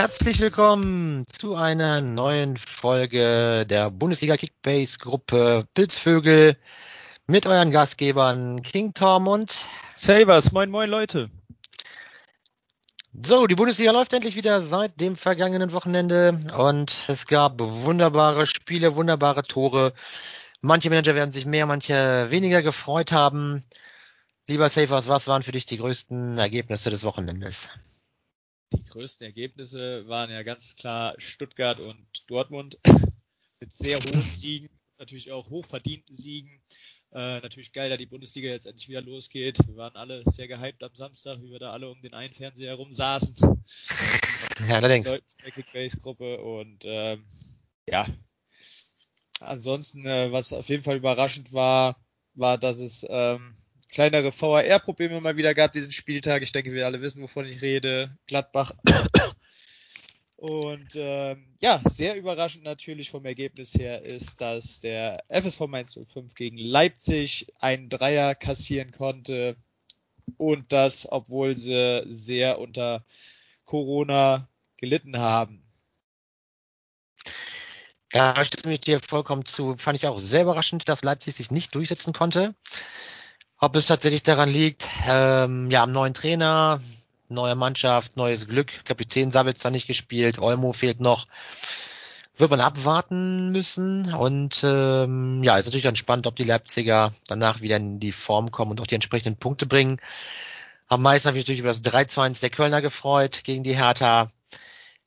Herzlich willkommen zu einer neuen Folge der Bundesliga Kickbase Gruppe Pilzvögel mit euren Gastgebern King Tom und Savers. Moin, moin, Leute. So, die Bundesliga läuft endlich wieder seit dem vergangenen Wochenende und es gab wunderbare Spiele, wunderbare Tore. Manche Manager werden sich mehr, manche weniger gefreut haben. Lieber Savers, was waren für dich die größten Ergebnisse des Wochenendes? Die größten Ergebnisse waren ja ganz klar Stuttgart und Dortmund mit sehr hohen Siegen, natürlich auch hochverdienten Siegen. Äh, natürlich geil, da die Bundesliga jetzt endlich wieder losgeht. Wir waren alle sehr gehypt am Samstag, wie wir da alle um den einen Fernseher herum saßen. Ja, allerdings. Kickbase-Gruppe und ähm, ja. Ansonsten, äh, was auf jeden Fall überraschend war, war, dass es ähm, kleinere VAR-Probleme mal wieder gab diesen Spieltag. Ich denke, wir alle wissen, wovon ich rede. Gladbach. Und ähm, ja, sehr überraschend natürlich vom Ergebnis her ist, dass der FSV Mainz 05 gegen Leipzig einen Dreier kassieren konnte und das, obwohl sie sehr unter Corona gelitten haben. Ja, stimme ich dir vollkommen zu. Fand ich auch sehr überraschend, dass Leipzig sich nicht durchsetzen konnte. Ob es tatsächlich daran liegt, ähm, ja, am neuen Trainer, neue Mannschaft, neues Glück. Kapitän Sabitzer nicht gespielt, Olmo fehlt noch. Wird man abwarten müssen. Und ähm, ja, ist natürlich dann spannend, ob die Leipziger danach wieder in die Form kommen und auch die entsprechenden Punkte bringen. Am meisten habe ich natürlich über das 3 zu 1 der Kölner gefreut gegen die Hertha.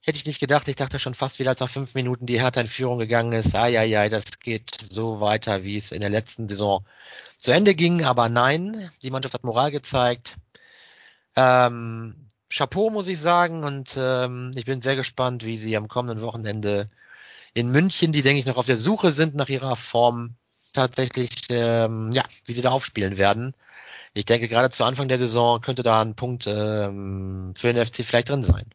Hätte ich nicht gedacht. Ich dachte schon fast wieder, als nach fünf Minuten die Hertha in Führung gegangen ist. Ah, ja, ja, das geht so weiter, wie es in der letzten Saison zu Ende ging. Aber nein, die Mannschaft hat Moral gezeigt. Ähm, Chapeau, muss ich sagen. Und ähm, ich bin sehr gespannt, wie sie am kommenden Wochenende in München, die, denke ich, noch auf der Suche sind nach ihrer Form, tatsächlich, ähm, ja, wie sie da aufspielen werden. Ich denke, gerade zu Anfang der Saison könnte da ein Punkt ähm, für den FC vielleicht drin sein.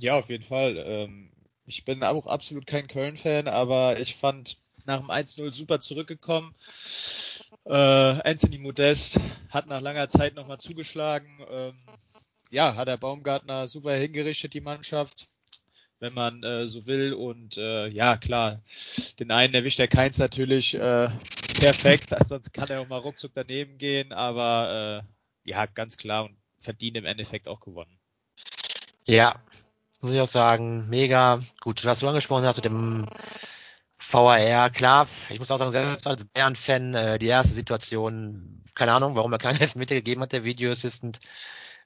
Ja, auf jeden Fall. Ähm, ich bin auch absolut kein Köln-Fan, aber ich fand nach dem 1-0 super zurückgekommen. Äh, Anthony Modest hat nach langer Zeit nochmal zugeschlagen. Ähm, ja, hat der Baumgartner super hingerichtet, die Mannschaft, wenn man äh, so will. Und äh, ja, klar, den einen erwischt der Keins natürlich äh, perfekt, sonst kann er auch mal ruckzuck daneben gehen, aber äh, ja, ganz klar und verdient im Endeffekt auch gewonnen. Ja, muss ich auch sagen, mega gut. Was du angesprochen hast mit dem VAR, klar, ich muss auch sagen, selbst als Bayern-Fan, äh, die erste Situation, keine Ahnung, warum er keinen Elfmeter gegeben hat, der Videoassistent,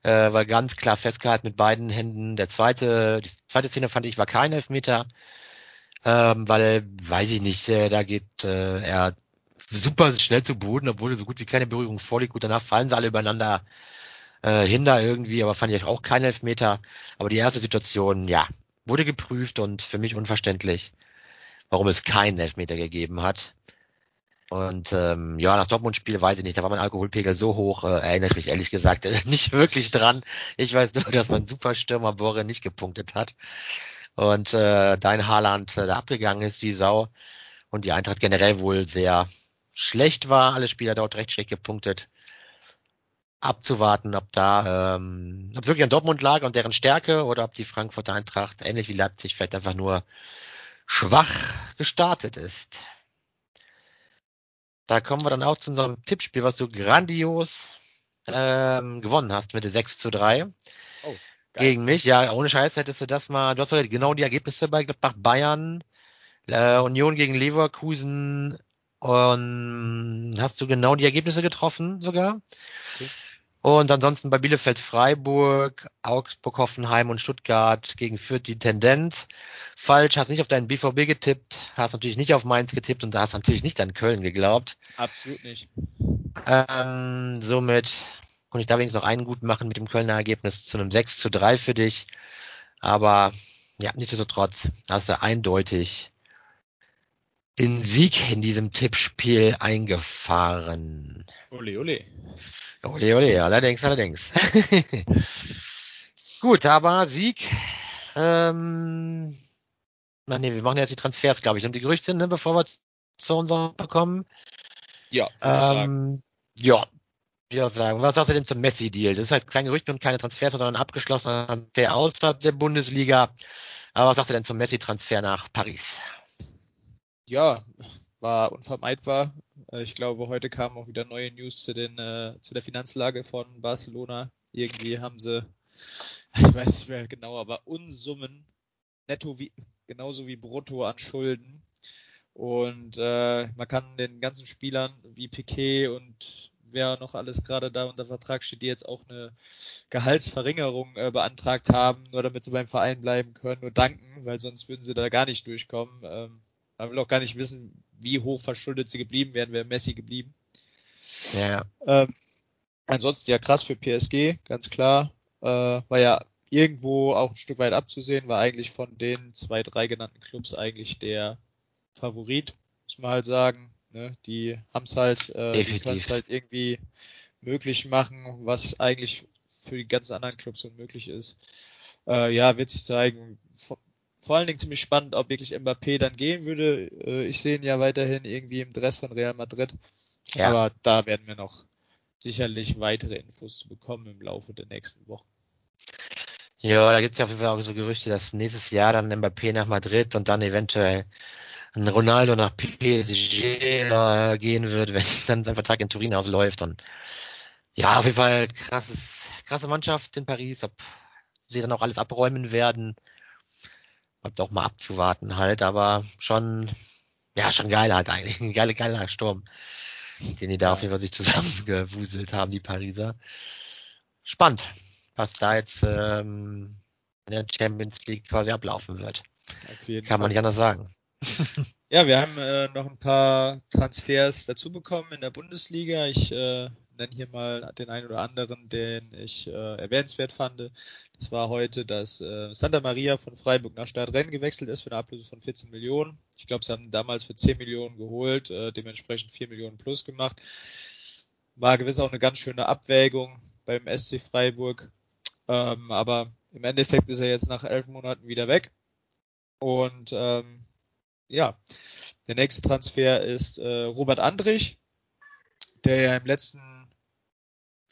äh, war ganz klar festgehalten mit beiden Händen. Der zweite, die zweite Szene fand ich war kein Elfmeter, ähm, weil, weiß ich nicht, äh, da geht äh, er super schnell zu Boden, obwohl so gut wie keine Berührung vorliegt. Gut, danach fallen sie alle übereinander äh, Hinder irgendwie, aber fand ich auch kein Elfmeter. Aber die erste Situation, ja, wurde geprüft und für mich unverständlich, warum es keinen Elfmeter gegeben hat. Und ähm, ja, das Dortmund-Spiel weiß ich nicht, da war mein Alkoholpegel so hoch, äh, erinnere ich mich ehrlich gesagt äh, nicht wirklich dran. Ich weiß nur, dass mein Superstürmer Borre nicht gepunktet hat. Und äh, dein Haaland äh, da abgegangen ist, die Sau. Und die Eintracht generell wohl sehr schlecht war. Alle Spieler dort recht schlecht gepunktet abzuwarten, ob da, ähm, ob wirklich an Dortmund lag und deren Stärke oder ob die Frankfurter Eintracht ähnlich wie Leipzig vielleicht einfach nur schwach gestartet ist. Da kommen wir dann auch zu unserem Tippspiel, was du grandios ähm, gewonnen hast mit 6 zu 3. Oh, gegen mich. Ja, ohne Scheiß hättest du das mal, du hast doch genau die Ergebnisse bei Gladbach Bayern, äh, Union gegen Leverkusen und hast du genau die Ergebnisse getroffen sogar? Okay. Und ansonsten bei Bielefeld Freiburg, Augsburg Hoffenheim und Stuttgart gegen Fürth die Tendenz. Falsch, hast nicht auf deinen BVB getippt, hast natürlich nicht auf Mainz getippt und hast natürlich nicht an Köln geglaubt. Absolut nicht. Ähm, somit konnte ich da wenigstens noch einen gut machen mit dem Kölner Ergebnis zu einem 6 zu 3 für dich. Aber ja, nichtsdestotrotz hast du eindeutig den Sieg in diesem Tippspiel eingefahren. Ole, ole. Ole, ole, allerdings, allerdings. Gut, aber Sieg. Ähm, na nee, wir machen jetzt die Transfers, glaube ich, und die Gerüchte, ne, bevor wir zu unserem kommen. Ja. Ähm, ja. auch sagen. Was sagst du denn zum Messi-Deal? Das ist halt kein Gerücht und keine Transfers, sondern ein abgeschlossener Transfer außerhalb der Bundesliga. Aber was sagst du denn zum Messi-Transfer nach Paris? Ja, war unvermeidbar. Äh, ich glaube, heute kamen auch wieder neue News zu, den, äh, zu der Finanzlage von Barcelona. Irgendwie haben sie, ich weiß nicht mehr genau, aber Unsummen netto wie, genauso wie brutto an Schulden. Und äh, man kann den ganzen Spielern wie Piquet und wer noch alles gerade da unter Vertrag steht, die jetzt auch eine Gehaltsverringerung äh, beantragt haben, nur damit sie beim Verein bleiben können, nur danken, weil sonst würden sie da gar nicht durchkommen. Ähm, man will auch gar nicht wissen, wie hoch verschuldet sie geblieben wären, wäre Messi geblieben. Ja. Ähm, ansonsten ja krass für PSG, ganz klar. Äh, war ja irgendwo auch ein Stück weit abzusehen, war eigentlich von den zwei, drei genannten Clubs eigentlich der Favorit, muss man halt sagen. Ne? Die haben es halt, äh, die können es halt irgendwie möglich machen, was eigentlich für die ganzen anderen Clubs unmöglich ist. Äh, ja, wird sich zeigen. Vor, vor allen Dingen ziemlich spannend, ob wirklich Mbappé dann gehen würde. Äh, ich sehe ihn ja weiterhin irgendwie im Dress von Real Madrid. Ja. Aber da werden wir noch sicherlich weitere Infos zu bekommen im Laufe der nächsten Wochen. Ja, da gibt es ja auf jeden Fall auch so Gerüchte, dass nächstes Jahr dann Mbappé nach Madrid und dann eventuell ein Ronaldo nach PSG gehen wird, wenn dann sein Vertrag in Turin ausläuft. Und ja, auf jeden Fall krasses, krasse Mannschaft in Paris, ob sie dann auch alles abräumen werden. Bleibt auch mal abzuwarten halt, aber schon, ja, schon geil halt eigentlich. Ein geiler, geiler Sturm, den die da auf jeden Fall sich zusammengewuselt haben, die Pariser. Spannend was da jetzt ähm, in der Champions League quasi ablaufen wird. Kann man nicht anders sagen. Ja, wir haben äh, noch ein paar Transfers dazu bekommen in der Bundesliga. Ich äh, nenne hier mal den einen oder anderen, den ich äh, erwähnenswert fand. Das war heute, dass äh, Santa Maria von Freiburg nach Stadtrennen gewechselt ist für eine Ablöse von 14 Millionen. Ich glaube, sie haben damals für 10 Millionen geholt, äh, dementsprechend 4 Millionen plus gemacht. War gewiss auch eine ganz schöne Abwägung beim SC Freiburg. Ähm, aber im Endeffekt ist er jetzt nach elf Monaten wieder weg. Und ähm, ja, der nächste Transfer ist äh, Robert Andrich, der ja im letzten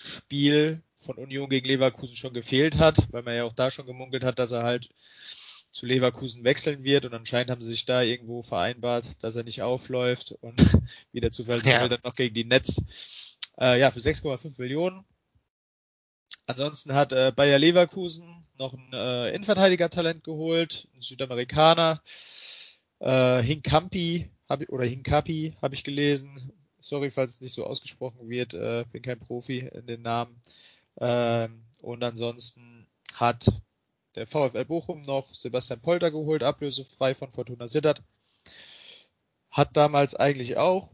Spiel von Union gegen Leverkusen schon gefehlt hat, weil man ja auch da schon gemunkelt hat, dass er halt zu Leverkusen wechseln wird und anscheinend haben sie sich da irgendwo vereinbart, dass er nicht aufläuft und wieder zu ja. dann noch gegen die Netz. Äh, ja, für 6,5 Millionen Ansonsten hat äh, Bayer Leverkusen noch ein äh, Innenverteidiger-Talent geholt, ein Südamerikaner. Äh, Hinkampi hab, oder Hinkapi habe ich gelesen. Sorry, falls es nicht so ausgesprochen wird. Äh, bin kein Profi in den Namen. Ähm, und ansonsten hat der VfL Bochum noch Sebastian Polter geholt, ablösefrei von Fortuna Sittard. Hat damals eigentlich auch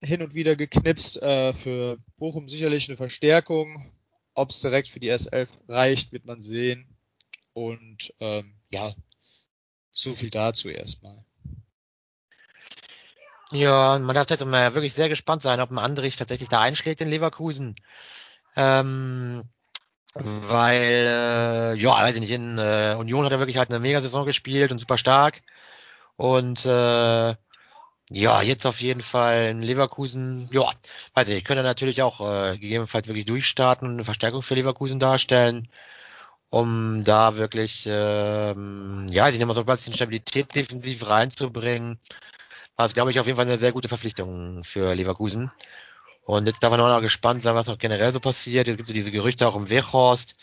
hin und wieder geknipst. Äh, für Bochum sicherlich eine Verstärkung. Ob es direkt für die S11 reicht, wird man sehen. Und ähm, ja, so viel dazu erstmal. Ja, man darf jetzt mal wirklich sehr gespannt sein, ob ein Andrich tatsächlich da einschlägt in Leverkusen. Ähm, weil, äh, ja, weiß ich nicht, in äh, Union hat er wirklich halt eine Mega-Saison gespielt und super stark. Und äh, ja, jetzt auf jeden Fall in Leverkusen, ja, weiß ich, könnte natürlich auch äh, gegebenenfalls wirklich durchstarten und eine Verstärkung für Leverkusen darstellen, um da wirklich, ähm, ja, ich nehme mal so ein bisschen Stabilität defensiv reinzubringen. War es, glaube ich, auf jeden Fall eine sehr gute Verpflichtung für Leverkusen. Und jetzt darf man auch noch gespannt sein, was auch generell so passiert. Jetzt gibt es diese Gerüchte auch im Weghorst,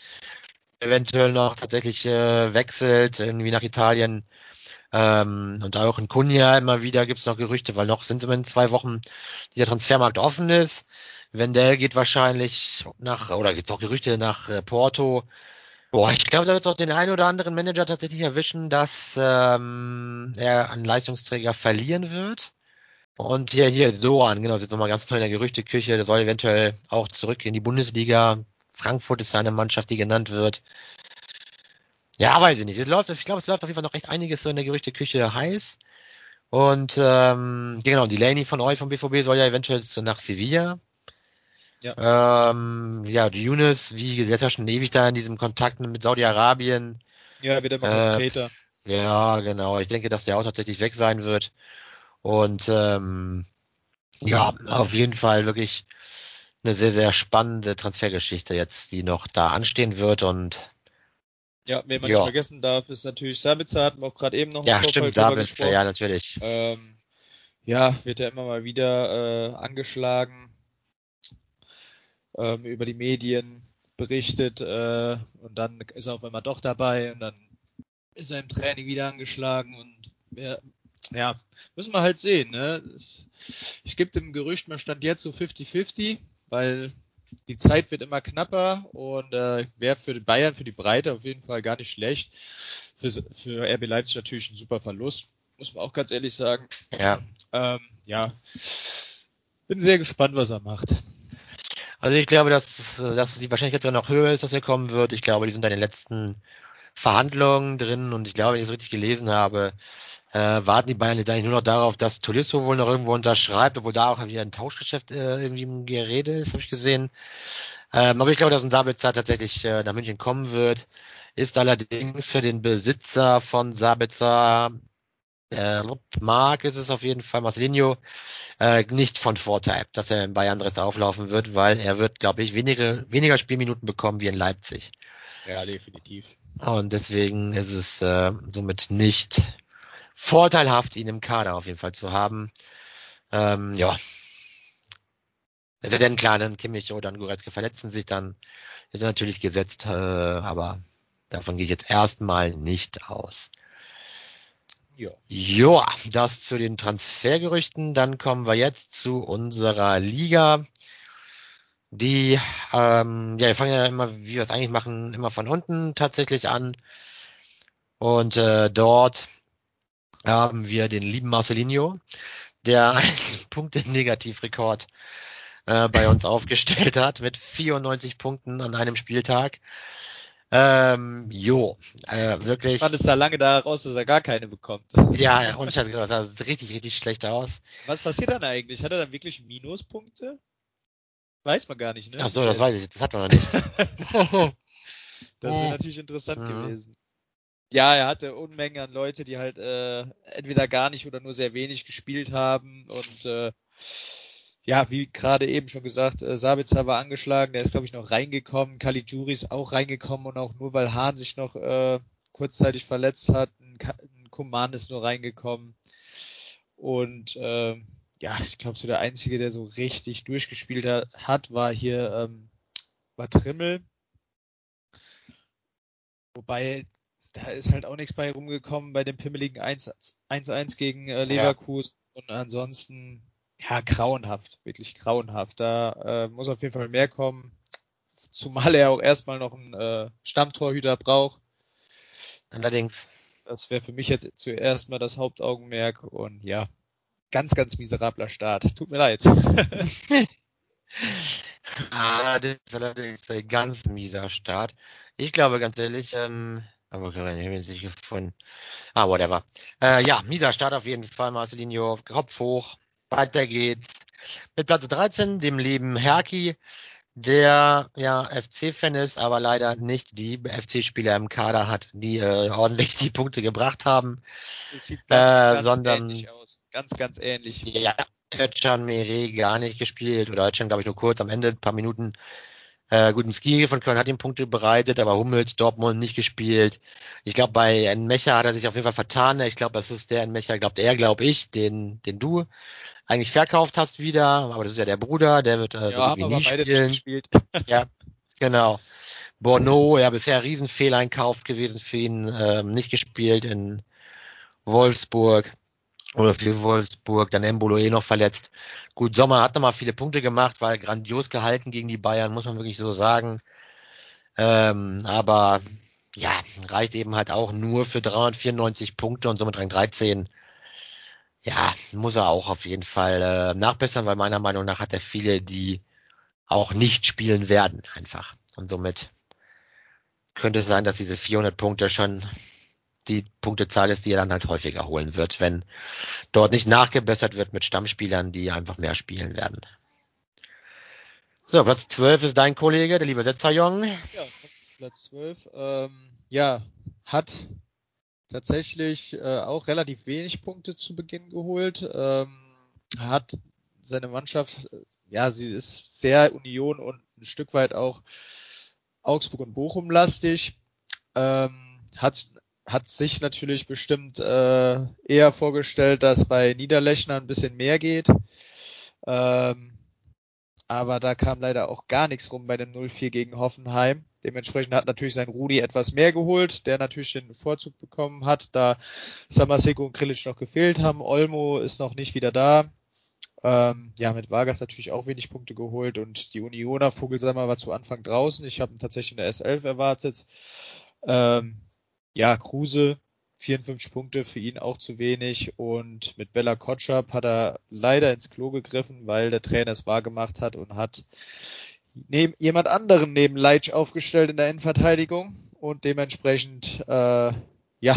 eventuell noch tatsächlich äh, wechselt, irgendwie nach Italien. Ähm, und auch in Kunja immer wieder gibt es noch Gerüchte, weil noch sind es in zwei Wochen, die der Transfermarkt offen ist. Wendell geht wahrscheinlich nach, oder gibt es auch Gerüchte nach äh, Porto. Boah, ich glaube, da wird auch den einen oder anderen Manager tatsächlich erwischen, dass ähm, er einen Leistungsträger verlieren wird. Und hier, hier, Doan, genau, sieht nochmal ganz toll in der Gerüchteküche, der soll eventuell auch zurück in die Bundesliga. Frankfurt ist eine Mannschaft, die genannt wird. Ja, weiß ich nicht. Ich glaube, es läuft auf jeden Fall noch recht einiges so in der Gerüchteküche heiß. Und ähm, genau, die Laney von euch vom BVB soll ja eventuell so nach Sevilla. Ja. Ähm, ja, die Yunus, wie gesagt, ja schon ewig da in diesem Kontakt mit Saudi-Arabien. Ja, wird immer äh, Täter. Ja, genau. Ich denke, dass der auch tatsächlich weg sein wird. Und ähm, ja, auf jeden Fall wirklich eine sehr, sehr spannende Transfergeschichte jetzt, die noch da anstehen wird und ja, wen man ja. nicht vergessen darf, ist natürlich Sabitzer, hatten wir auch gerade eben noch Ja, stimmt, Sabitzer, ja, natürlich. Ähm, ja, wird ja immer mal wieder äh, angeschlagen, ähm, über die Medien berichtet äh, und dann ist er auf einmal doch dabei und dann ist er im Training wieder angeschlagen und ja, ja müssen wir halt sehen. Ne? Ich gebe dem Gerücht, man stand jetzt so 50-50, weil die Zeit wird immer knapper und äh, wäre für die Bayern, für die Breite auf jeden Fall gar nicht schlecht. Für, für RB Leipzig natürlich ein super Verlust, muss man auch ganz ehrlich sagen. Ja. Ähm, ja. Bin sehr gespannt, was er macht. Also ich glaube, dass, dass die Wahrscheinlichkeit noch höher ist, dass er kommen wird. Ich glaube, die sind in den letzten Verhandlungen drin und ich glaube, wenn ich es richtig gelesen habe, äh, warten die Bayern jetzt eigentlich nur noch darauf, dass Tolisso wohl noch irgendwo unterschreibt, obwohl da auch wieder ein Tauschgeschäft äh, irgendwie im Gerede ist, habe ich gesehen. Ähm, aber ich glaube, dass ein Sabitzer tatsächlich äh, nach München kommen wird. Ist allerdings für den Besitzer von Sabitzer, äh, Mark ist es auf jeden Fall, Marcelinho, äh, nicht von Vorteil, dass er in Bayern Dress auflaufen wird, weil er wird, glaube ich, weniger, weniger Spielminuten bekommen wie in Leipzig. Ja, definitiv. Und deswegen ist es äh, somit nicht vorteilhaft, ihn im Kader auf jeden Fall zu haben. Ähm, ja. Also denn klar, dann Kimmich oder Goretzka verletzen sich, dann ist er natürlich gesetzt, äh, aber davon gehe ich jetzt erstmal nicht aus. Ja. ja, das zu den Transfergerüchten. Dann kommen wir jetzt zu unserer Liga. Die, ähm, ja, wir fangen ja immer, wie wir es eigentlich machen, immer von unten tatsächlich an. Und äh, dort haben wir den lieben Marcelinho, der einen Punkte-Negativrekord äh, bei uns aufgestellt hat mit 94 Punkten an einem Spieltag. Ähm, jo, äh, wirklich. Ich fand es da lange daraus, dass er gar keine bekommt. Ja, und Scheiße, das sah richtig, richtig schlecht aus. Was passiert dann eigentlich? Hat er dann wirklich Minuspunkte? Weiß man gar nicht, ne? Ach so, das weiß ich, das hat man noch nicht. das wäre natürlich interessant mhm. gewesen. Ja, er hatte Unmengen an Leute, die halt äh, entweder gar nicht oder nur sehr wenig gespielt haben und äh, ja, wie gerade eben schon gesagt, äh, Sabitzer war angeschlagen, der ist glaube ich noch reingekommen, Caligiuri ist auch reingekommen und auch nur weil Hahn sich noch äh, kurzzeitig verletzt hat, ein, ein Command ist nur reingekommen und äh, ja, ich glaube so der einzige, der so richtig durchgespielt hat, war hier ähm, war Trimmel. Wobei da ist halt auch nichts bei rumgekommen bei dem pimmeligen 1-1 gegen äh, Leverkusen ja. und ansonsten ja grauenhaft, wirklich grauenhaft. Da äh, muss auf jeden Fall mehr kommen, zumal er auch erstmal noch einen äh, Stammtorhüter braucht. Allerdings. Das wäre für mich jetzt zuerst mal das Hauptaugenmerk und ja, ganz, ganz miserabler Start. Tut mir leid. ah, das ist allerdings ein ganz mieser Start. Ich glaube ganz ehrlich, ähm, aber ich habe ihn nicht gefunden. Ah, whatever. Äh, ja, mieser Start auf jeden Fall, Marcelinho. Kopf hoch. Weiter geht's. Mit Platz 13, dem lieben Herki, der ja FC-Fan ist, aber leider nicht die FC-Spieler im Kader hat, die äh, ordentlich die Punkte gebracht haben. Das sieht ganz, äh, ganz sondern, ähnlich aus. Ganz, ganz ähnlich. Ja, Özcan Mere gar nicht gespielt oder Özcan, glaube ich, nur kurz am Ende, ein paar Minuten äh, gut, Ski von Köln hat ihm Punkte bereitet, aber Hummels, Dortmund nicht gespielt. Ich glaube, bei Enmecha hat er sich auf jeden Fall vertan. Ich glaube, das ist der Enmecha, glaubt er, glaube ich, den, den du eigentlich verkauft hast wieder. Aber das ist ja der Bruder, der wird äh, ja, so nie spielen. ja, genau. Bono, ja, bisher Riesenfehleinkauf gewesen für ihn, ähm, nicht gespielt in Wolfsburg oder für Wolfsburg, dann Embolo eh noch verletzt. Gut, Sommer hat nochmal viele Punkte gemacht, weil grandios gehalten gegen die Bayern, muss man wirklich so sagen. Ähm, aber ja, reicht eben halt auch nur für 394 Punkte und somit Rang 13. Ja, muss er auch auf jeden Fall äh, nachbessern, weil meiner Meinung nach hat er viele, die auch nicht spielen werden, einfach. Und somit könnte es sein, dass diese 400 Punkte schon die Punktezahl ist, die er dann halt häufiger holen wird, wenn dort nicht nachgebessert wird mit Stammspielern, die einfach mehr spielen werden. So, Platz 12 ist dein Kollege, der liebe Setzerjong. Ja, Platz 12. Ähm, ja, hat tatsächlich äh, auch relativ wenig Punkte zu Beginn geholt. Ähm, hat seine Mannschaft ja, sie ist sehr Union und ein Stück weit auch Augsburg und Bochum lastig. Ähm, hat, hat sich natürlich bestimmt äh, eher vorgestellt, dass bei Niederlechner ein bisschen mehr geht. Ähm, aber da kam leider auch gar nichts rum bei dem 0-4 gegen Hoffenheim. Dementsprechend hat natürlich sein Rudi etwas mehr geholt, der natürlich den Vorzug bekommen hat, da Samaseko und Krilic noch gefehlt haben. Olmo ist noch nicht wieder da. Ähm, ja, mit Vargas natürlich auch wenig Punkte geholt und die Unioner Vogelsammer war zu Anfang draußen. Ich habe ihn tatsächlich in der S11 erwartet. Ähm, ja, Kruse 54 Punkte für ihn auch zu wenig und mit Bella Kotschap hat er leider ins Klo gegriffen, weil der Trainer es wahrgemacht hat und hat neben jemand anderen neben Leitsch aufgestellt in der Innenverteidigung und dementsprechend äh, ja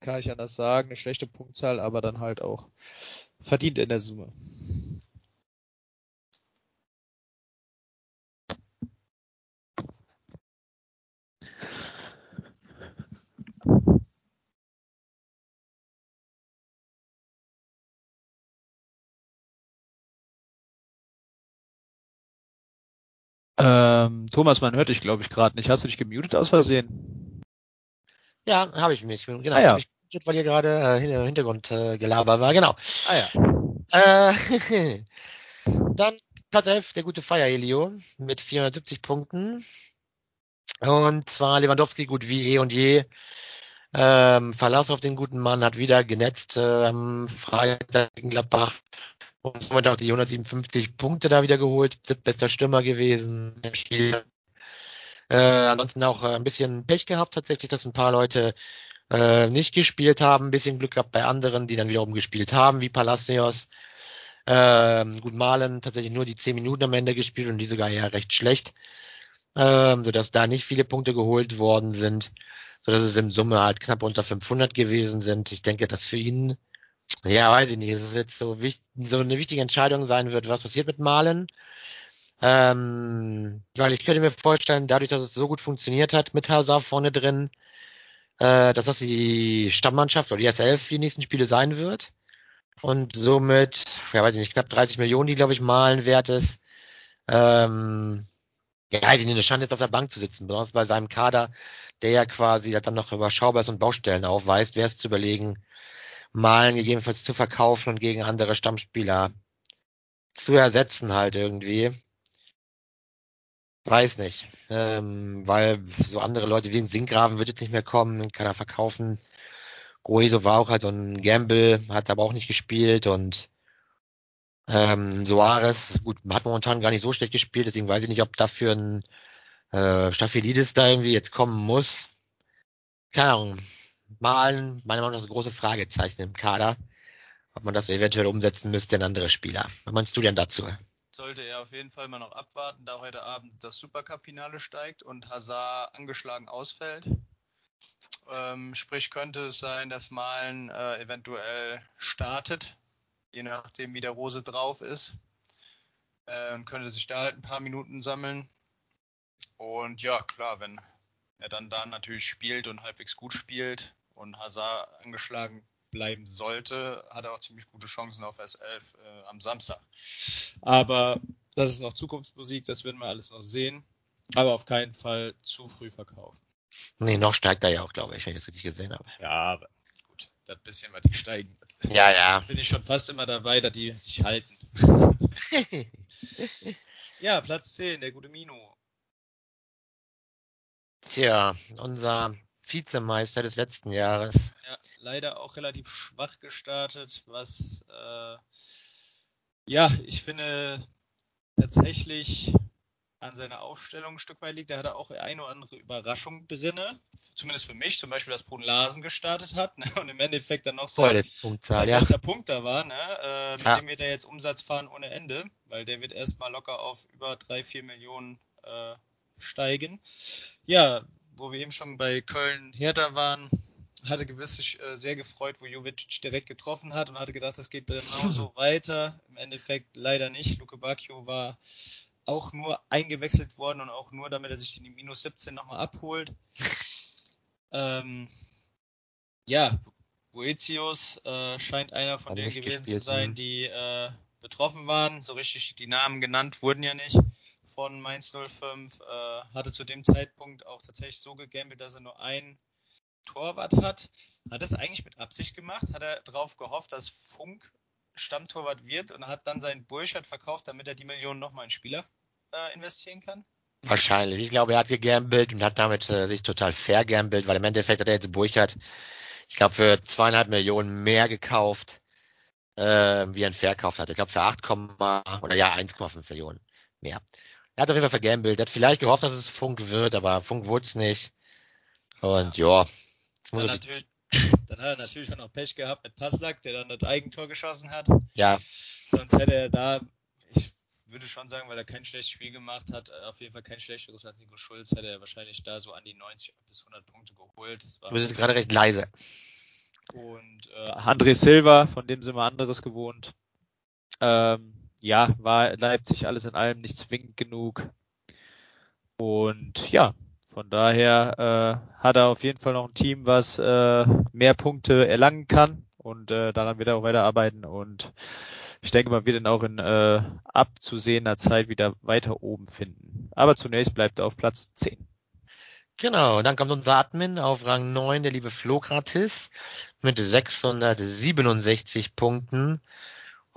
kann ich anders sagen eine schlechte Punktzahl, aber dann halt auch verdient in der Summe. Ähm, Thomas, man hört dich, glaube ich, gerade nicht. Hast du dich gemutet aus Versehen? Ja, habe ich mich. Genau. Ah, ja. Hab ich gemutet, weil hier gerade äh, Hintergrundgelaber äh, war. Genau. Ah ja. Äh, dann Platz 11, der gute Feier Elio mit 470 Punkten. Und zwar Lewandowski gut wie eh und je. Ähm, Verlass auf den guten Mann hat wieder genetzt äh, am Freitag gegen Gladbach und somit auch die 157 Punkte da wieder geholt. Bester Stürmer gewesen im Spiel. Äh, ansonsten auch äh, ein bisschen Pech gehabt tatsächlich, dass ein paar Leute äh, nicht gespielt haben. Ein bisschen Glück gehabt bei anderen, die dann wiederum gespielt haben, wie Palacios. Ähm, gut, Malen tatsächlich nur die 10 Minuten am Ende gespielt und die sogar eher recht schlecht. Ähm, sodass da nicht viele Punkte geholt worden sind, sodass es im Summe halt knapp unter 500 gewesen sind. Ich denke, dass für ihn ja, weiß ich nicht. Es ist jetzt so, so eine wichtige Entscheidung sein wird, was passiert mit Malen. Ähm, weil ich könnte mir vorstellen, dadurch, dass es so gut funktioniert hat mit Hazard vorne drin, äh, dass das die Stammmannschaft oder die S11 für die nächsten Spiele sein wird. Und somit, ja weiß ich nicht, knapp 30 Millionen, die glaube ich Malen wert ist. Ähm, ja, weiß ich nicht, eine Schande jetzt auf der Bank zu sitzen, besonders bei seinem Kader, der ja quasi dann noch überschaubar ist und Baustellen aufweist, wäre es zu überlegen, Malen gegebenenfalls zu verkaufen und gegen andere Stammspieler zu ersetzen halt irgendwie. Weiß nicht. Ähm, weil so andere Leute wie ein Sinkgraven wird jetzt nicht mehr kommen, kann er verkaufen. Goeso war auch halt so ein Gamble, hat aber auch nicht gespielt und ähm, Soares, gut, hat momentan gar nicht so schlecht gespielt, deswegen weiß ich nicht, ob dafür ein äh, Staphylidis da irgendwie jetzt kommen muss. Keine Ahnung malen, meiner Meinung nach das große Fragezeichen im Kader, ob man das eventuell umsetzen müsste in andere Spieler. Was meinst du denn dazu? Sollte er auf jeden Fall mal noch abwarten, da heute Abend das Supercup-Finale steigt und Hazard angeschlagen ausfällt. Ähm, sprich, könnte es sein, dass Malen äh, eventuell startet, je nachdem, wie der Rose drauf ist. Äh, und könnte sich da halt ein paar Minuten sammeln. Und ja, klar, wenn er dann da natürlich spielt und halbwegs gut spielt, und Hazard angeschlagen bleiben sollte, hat er auch ziemlich gute Chancen auf S11 äh, am Samstag. Aber das ist noch Zukunftsmusik, das werden wir alles noch sehen. Aber auf keinen Fall zu früh verkaufen. Nee, noch steigt er ja auch, glaube ich, wenn ich das richtig gesehen habe. Ja, aber gut, das bisschen, was die steigen wird. Ja, ja. Bin ich schon fast immer dabei, dass die sich halten. ja, Platz 10, der gute Mino. Tja, unser Vizemeister des letzten Jahres. Ja, leider auch relativ schwach gestartet, was äh, ja, ich finde tatsächlich an seiner Aufstellung ein Stück weit liegt. Da hat er auch eine oder andere Überraschung drinne, zumindest für mich, zum Beispiel, dass Brun Larsen gestartet hat ne? und im Endeffekt dann noch sein, sein ja. Punkt da war, ne? äh, mit ja. dem wird er jetzt Umsatz fahren ohne Ende, weil der wird erstmal locker auf über drei, vier Millionen äh, steigen. Ja, wo wir eben schon bei Köln Hertha waren, hatte gewiss sich äh, sehr gefreut, wo Jovic direkt getroffen hat und hatte gedacht, das geht genauso weiter. Im Endeffekt leider nicht. Luke Bacchio war auch nur eingewechselt worden und auch nur, damit er sich die minus 17 nochmal abholt. ähm, ja, Boetius äh, scheint einer von denen gewesen zu sein, die äh, betroffen waren. So richtig die Namen genannt wurden ja nicht von Mainz 05. Äh, hatte zu dem Zeitpunkt auch tatsächlich so gegambelt, dass er nur ein Torwart hat. Hat das eigentlich mit Absicht gemacht? Hat er darauf gehofft, dass Funk Stammtorwart wird und hat dann seinen Burchard verkauft, damit er die Millionen nochmal in Spieler äh, investieren kann? Wahrscheinlich. Ich glaube, er hat gegambelt und hat damit äh, sich total fair gambelt, weil im Endeffekt hat er jetzt Burchard, ich glaube, für zweieinhalb Millionen mehr gekauft, äh, wie er ihn verkauft hat. Ich glaube, für 8, oder ja, 1,5 Millionen mehr. Er hat auf jeden Fall vergambelt. Er hat vielleicht gehofft, dass es Funk wird, aber Funk wurde es nicht. Und ja, jetzt muss dann, natürlich, dann hat er natürlich auch noch Pech gehabt mit Passlack, der dann das Eigentor geschossen hat. Ja. Sonst hätte er da, ich würde schon sagen, weil er kein schlechtes Spiel gemacht hat, äh, auf jeden Fall kein schlechteres als Nico Schulz, hätte er wahrscheinlich da so an die 90 bis 100 Punkte geholt. Das war du bist gerade recht leise. Und äh, André Silva, von dem sind wir anderes gewohnt. Ähm, ja, war Leipzig alles in allem nicht zwingend genug. Und ja, von daher äh, hat er auf jeden Fall noch ein Team, was äh, mehr Punkte erlangen kann und äh, daran wird er auch weiterarbeiten und ich denke, man wird ihn auch in äh, abzusehender Zeit wieder weiter oben finden. Aber zunächst bleibt er auf Platz 10. Genau, dann kommt unser Admin auf Rang 9, der liebe Flokratis, mit 667 Punkten.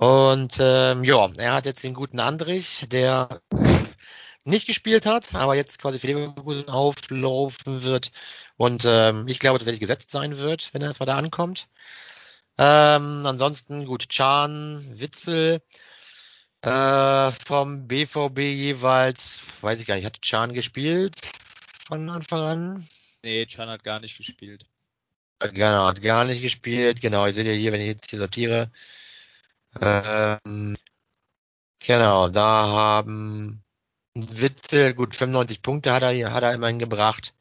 Und ähm, ja, er hat jetzt den guten Andrich, der nicht gespielt hat, aber jetzt quasi für Leverkusen auflaufen wird und ähm, ich glaube tatsächlich gesetzt sein wird, wenn er erstmal da ankommt. Ähm, ansonsten gut, Chan, Witzel, äh, vom BVB jeweils, weiß ich gar nicht, hat Chan gespielt von Anfang an? Nee, Chan hat gar nicht gespielt. Genau, hat gar nicht gespielt. Genau, ich sehe ja hier, wenn ich jetzt hier sortiere. Ähm, genau, da haben Witzel, gut, 95 Punkte hat er, hat er immerhin gebracht.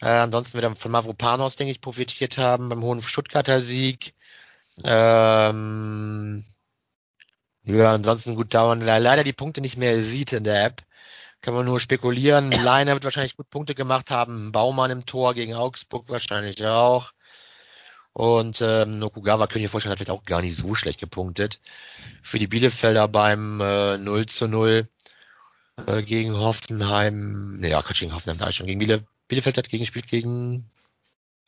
Äh, ansonsten wird er von Mavropanos, denke ich, profitiert haben beim hohen Stuttgarter Sieg. Ähm, ja, ansonsten gut dauern. Leider die Punkte nicht mehr sieht in der App. Kann man nur spekulieren. Leiner wird wahrscheinlich gut Punkte gemacht haben. Baumann im Tor gegen Augsburg wahrscheinlich auch. Und ähm, Nokugawa könnte ich mir vorstellen, hat vielleicht auch gar nicht so schlecht gepunktet. Für die Bielefelder beim äh, 0 zu 0 äh, gegen Hoffenheim. Ne, ja, Quatsch, gegen Hoffenheim da schon. Gegen Biele, Bielefeld hat gegengespielt gegen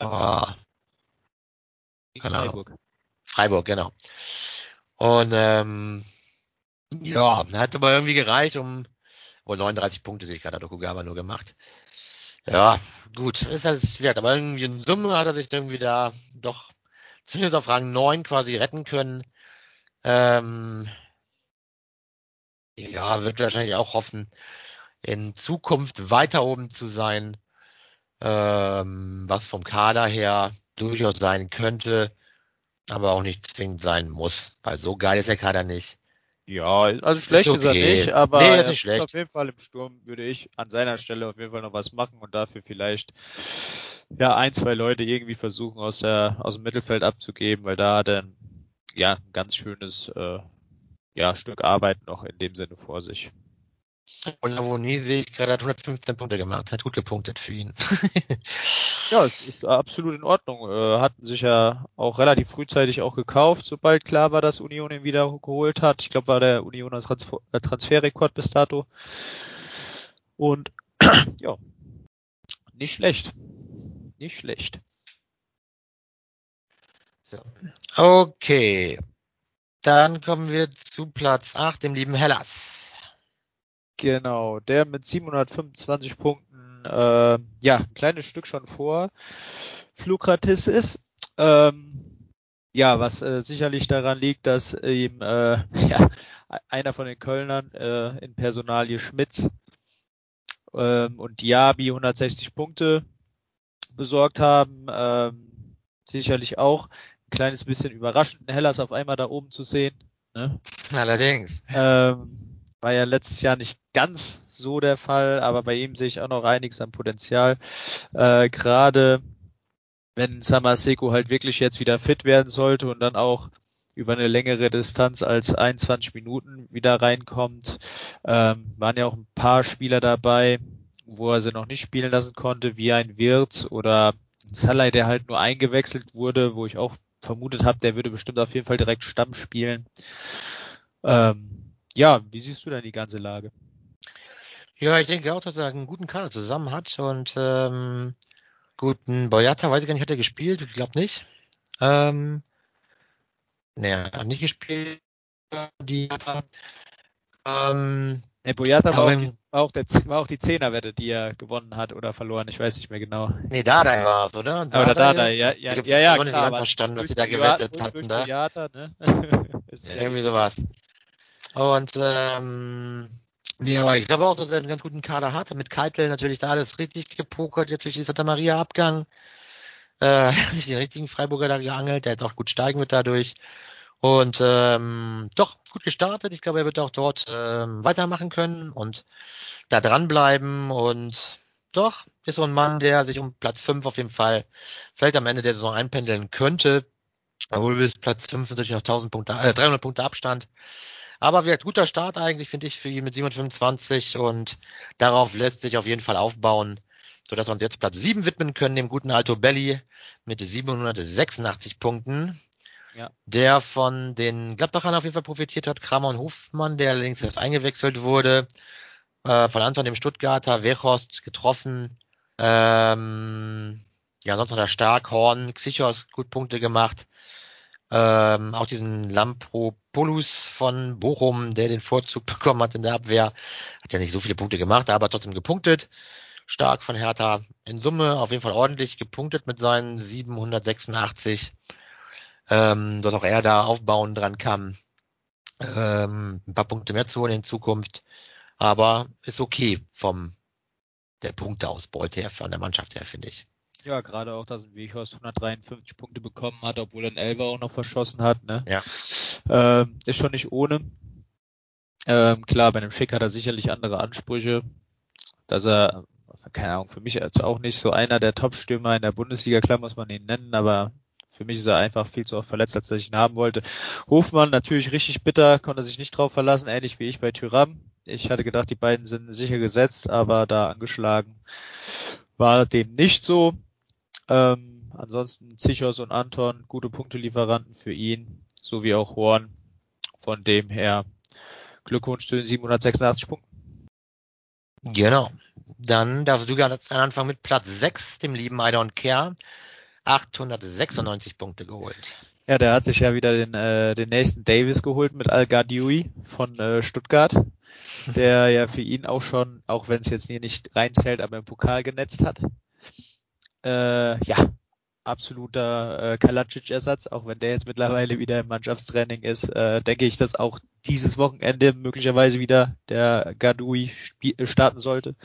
ah, keine Freiburg. Ahnung. Freiburg, genau. Und ähm, ja, hat aber irgendwie gereicht, um oh, 39 Punkte sehe ich gerade, hat Okugawa nur gemacht. Ja, gut, ist alles wert. Aber irgendwie in Summe hat er sich irgendwie da doch zumindest auf Rang 9 quasi retten können. Ähm, ja, wird wahrscheinlich auch hoffen, in Zukunft weiter oben zu sein, ähm, was vom Kader her durchaus sein könnte, aber auch nicht zwingend sein muss, weil so geil ist der Kader nicht. Ja, also schlecht ist, okay. ist er nicht, aber nee, ist nicht schlecht. auf jeden Fall im Sturm würde ich an seiner Stelle auf jeden Fall noch was machen und dafür vielleicht ja ein, zwei Leute irgendwie versuchen aus der aus dem Mittelfeld abzugeben, weil da hat er ja ein ganz schönes äh, ja, Stück Arbeit noch in dem Sinne vor sich. Und Lavoni sehe ich gerade hat 115 Punkte gemacht, hat gut gepunktet für ihn. ja, es ist absolut in Ordnung. Äh, hatten sich ja auch relativ frühzeitig auch gekauft, sobald klar war, dass Union ihn wieder geholt hat. Ich glaube, war der Unioner Transfer äh, Transferrekord bis dato. Und ja, nicht schlecht. Nicht schlecht. So. Okay. Dann kommen wir zu Platz 8, dem lieben Hellas. Genau, der mit 725 Punkten, äh, ja, ein kleines Stück schon vor Flukratis ist. Ähm, ja, was äh, sicherlich daran liegt, dass ihm äh, ja, einer von den Kölnern äh, in Personalie Schmitz ähm, und Diaby 160 Punkte besorgt haben. Ähm, sicherlich auch kleines bisschen überraschend, Hellas auf einmal da oben zu sehen. Ne? Allerdings. Ähm, war ja letztes Jahr nicht ganz so der Fall, aber bei ihm sehe ich auch noch einiges an Potenzial. Äh, Gerade wenn Samaseko halt wirklich jetzt wieder fit werden sollte und dann auch über eine längere Distanz als 21 Minuten wieder reinkommt, ähm, waren ja auch ein paar Spieler dabei, wo er sie noch nicht spielen lassen konnte, wie ein Wirtz oder Salai, der halt nur eingewechselt wurde, wo ich auch vermutet habe, der würde bestimmt auf jeden Fall direkt Stamm spielen. Ähm, ja, wie siehst du denn die ganze Lage? Ja, ich denke auch, dass er einen guten Kader zusammen hat und ähm, guten Boyata, weiß ich gar nicht, hat er gespielt? Ich glaube nicht. Ähm, er hat nicht gespielt. Die, ähm, nee, Boyata war, auch die, war, auch der, war auch die Zehnerwette, die er gewonnen hat oder verloren, ich weiß nicht mehr genau. Nee, Dada war es, oder? Dada, oder Dada, ja, ja, ich ja, ja, Ich habe nicht so ganz verstanden, was sie da gewettet hatten. Da. Boyata, ne? ja, irgendwie sowas. Und ähm, ja, aber ich glaube auch, dass er einen ganz guten Kader hat. Mit Keitel natürlich da alles richtig gepokert. Durch die Santa Maria Abgang. Äh, nicht den richtigen Freiburger da geangelt, der jetzt auch gut steigen wird dadurch. Und ähm, doch, gut gestartet. Ich glaube, er wird auch dort ähm, weitermachen können und da dranbleiben. Und doch, ist so ein Mann, der sich um Platz 5 auf jeden Fall vielleicht am Ende der Saison einpendeln könnte. Obwohl bis Platz 5 sind natürlich noch 1000 Punkte, äh, 300 Punkte Abstand. Aber wie guter Start eigentlich, finde ich, für ihn mit 725 und darauf lässt sich auf jeden Fall aufbauen, sodass wir uns jetzt Platz 7 widmen können, dem guten Alto Belli mit 786 Punkten. Ja. Der von den Gladbachern auf jeden Fall profitiert hat, Kramer und Hofmann, der allerdings erst eingewechselt wurde, äh, von Anton dem Stuttgarter, Wechhorst getroffen, ähm, ja, sonst noch der Stark, Horn, Xichos gut Punkte gemacht. Ähm, auch diesen Lampropoulos von Bochum, der den Vorzug bekommen hat in der Abwehr, hat ja nicht so viele Punkte gemacht, aber trotzdem gepunktet. Stark von Hertha in Summe auf jeden Fall ordentlich gepunktet mit seinen 786, ähm, dass auch er da aufbauen dran kann, ähm, ein paar Punkte mehr zu holen in Zukunft. Aber ist okay vom der Punkteausbeute her von der Mannschaft her, finde ich. Ja, gerade auch, dass ein Weghorst 153 Punkte bekommen hat, obwohl er einen Elber auch noch verschossen hat. Ne? Ja. Ähm, ist schon nicht ohne. Ähm, klar, bei einem Schick hat er sicherlich andere Ansprüche, dass er, keine Ahnung, für mich also auch nicht so einer der Top-Stürmer in der Bundesliga, klar muss man ihn nennen, aber für mich ist er einfach viel zu oft verletzt, als dass ich ihn haben wollte. Hofmann natürlich richtig bitter, konnte sich nicht drauf verlassen, ähnlich wie ich bei Tyram. Ich hatte gedacht, die beiden sind sicher gesetzt, aber da angeschlagen war dem nicht so. Ähm, ansonsten Zichos und Anton, gute Punktelieferanten für ihn, so wie auch Horn. Von dem her Glückwunsch zu den 786 Punkten. Genau. Dann darfst du ganz anfangen mit Platz 6, dem lieben I don't care. 896 Punkte geholt. Ja, der hat sich ja wieder den, äh, den nächsten Davis geholt mit Al Gadioui von äh, Stuttgart, der ja für ihn auch schon, auch wenn es jetzt hier nicht reinzählt, aber im Pokal genetzt hat. Äh, ja, absoluter äh, Kalacic-Ersatz, auch wenn der jetzt mittlerweile wieder im Mannschaftstraining ist, äh, denke ich, dass auch dieses Wochenende möglicherweise wieder der Gadui äh, starten sollte.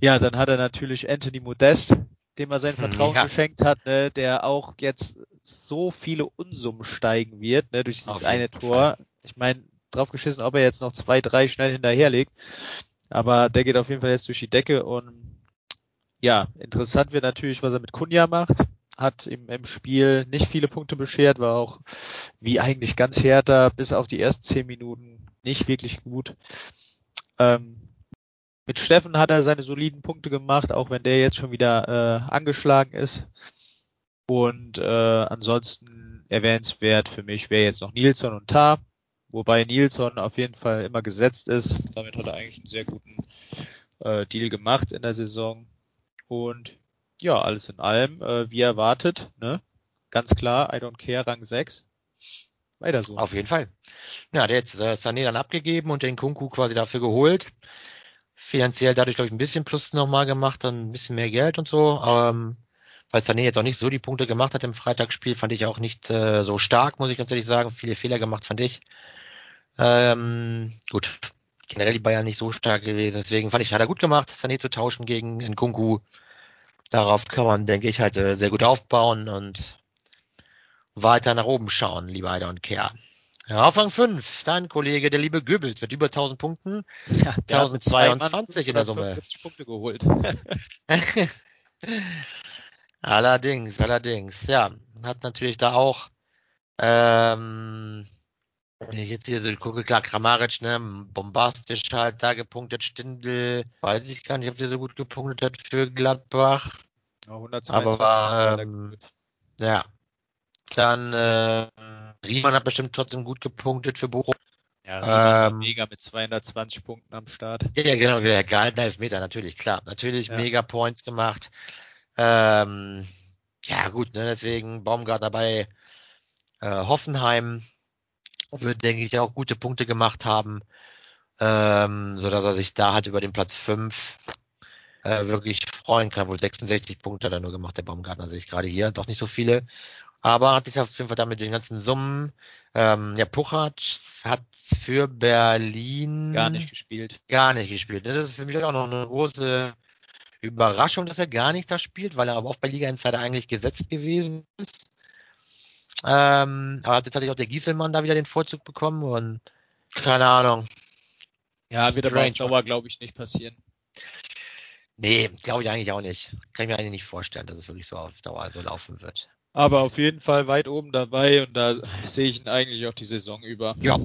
Ja, dann hat er natürlich Anthony Modest, dem er sein Vertrauen ja. geschenkt hat, ne, der auch jetzt so viele Unsummen steigen wird, ne, durch dieses eine Tor. Fall. Ich meine, drauf geschissen, ob er jetzt noch zwei, drei schnell hinterherlegt. Aber der geht auf jeden Fall jetzt durch die Decke und ja, interessant wird natürlich, was er mit Kunja macht. Hat im, im Spiel nicht viele Punkte beschert, war auch wie eigentlich ganz härter bis auf die ersten zehn Minuten nicht wirklich gut. Ähm, mit Steffen hat er seine soliden Punkte gemacht, auch wenn der jetzt schon wieder äh, angeschlagen ist. Und äh, ansonsten erwähnenswert für mich wäre jetzt noch Nilsson und Tar, wobei Nilsson auf jeden Fall immer gesetzt ist. Damit hat er eigentlich einen sehr guten äh, Deal gemacht in der Saison. Und ja, alles in allem, äh, wie erwartet, ne? Ganz klar, I don't care, Rang 6. Weiter so. Auf jeden Fall. Ja, der hat äh, Sané dann abgegeben und den Kunku quasi dafür geholt. Finanziell dadurch, glaube ich, ein bisschen Plus nochmal gemacht, dann ein bisschen mehr Geld und so. Ähm, weil Sané jetzt auch nicht so die Punkte gemacht hat im Freitagsspiel, fand ich auch nicht äh, so stark, muss ich ganz ehrlich sagen. Viele Fehler gemacht, fand ich. Ähm, gut, generell die Bayern nicht so stark gewesen. Deswegen fand ich, hat er gut gemacht, Sané zu tauschen gegen Nkunku. Darauf kann man, denke ich, halt äh, sehr gut aufbauen und weiter nach oben schauen, lieber Eider und Care. Ja, auf Rang 5, dein Kollege, der liebe Goebbels, mit über 1000 Punkten. Ja, 1022 in der Summe. Punkte geholt. allerdings, allerdings, ja. Hat natürlich da auch ähm, wenn ich jetzt hier so gucke, klar, Kramaric, ne, bombastisch halt da gepunktet, Stindel, weiß ich gar nicht, ob der so gut gepunktet hat für Gladbach. Ja, 122 aber, ähm, ja. Dann, äh, Riemann hat bestimmt trotzdem gut gepunktet für Bochum. Ja, Ja, ähm, mega mit 220 Punkten am Start. Ja, genau, der gehalten Elfmeter, natürlich, klar. Natürlich ja. mega Points gemacht. Ähm, ja, gut, ne, deswegen Baumgart dabei äh, Hoffenheim wird, denke ich, auch gute Punkte gemacht haben, ähm, so dass er sich da halt über den Platz 5 äh, wirklich freuen kann. Wohl 66 Punkte hat er nur gemacht, der Baumgartner sehe ich gerade hier, doch nicht so viele. Aber hat sich auf jeden Fall damit den ganzen Summen, ähm, ja, Puchat hat für Berlin gar nicht gespielt. Gar nicht gespielt. Das ist für mich auch noch eine große Überraschung, dass er gar nicht da spielt, weil er aber auch bei Liga Insider eigentlich gesetzt gewesen ist. Ähm, aber hat jetzt tatsächlich auch der Gieselmann da wieder den Vorzug bekommen und keine Ahnung. Ja, wird aber auf Dauer, glaube ich, nicht passieren. Nee, glaube ich eigentlich auch nicht. Kann ich mir eigentlich nicht vorstellen, dass es wirklich so auf Dauer so laufen wird. Aber auf jeden Fall weit oben dabei und da sehe ich ihn eigentlich auch die Saison über. Ja,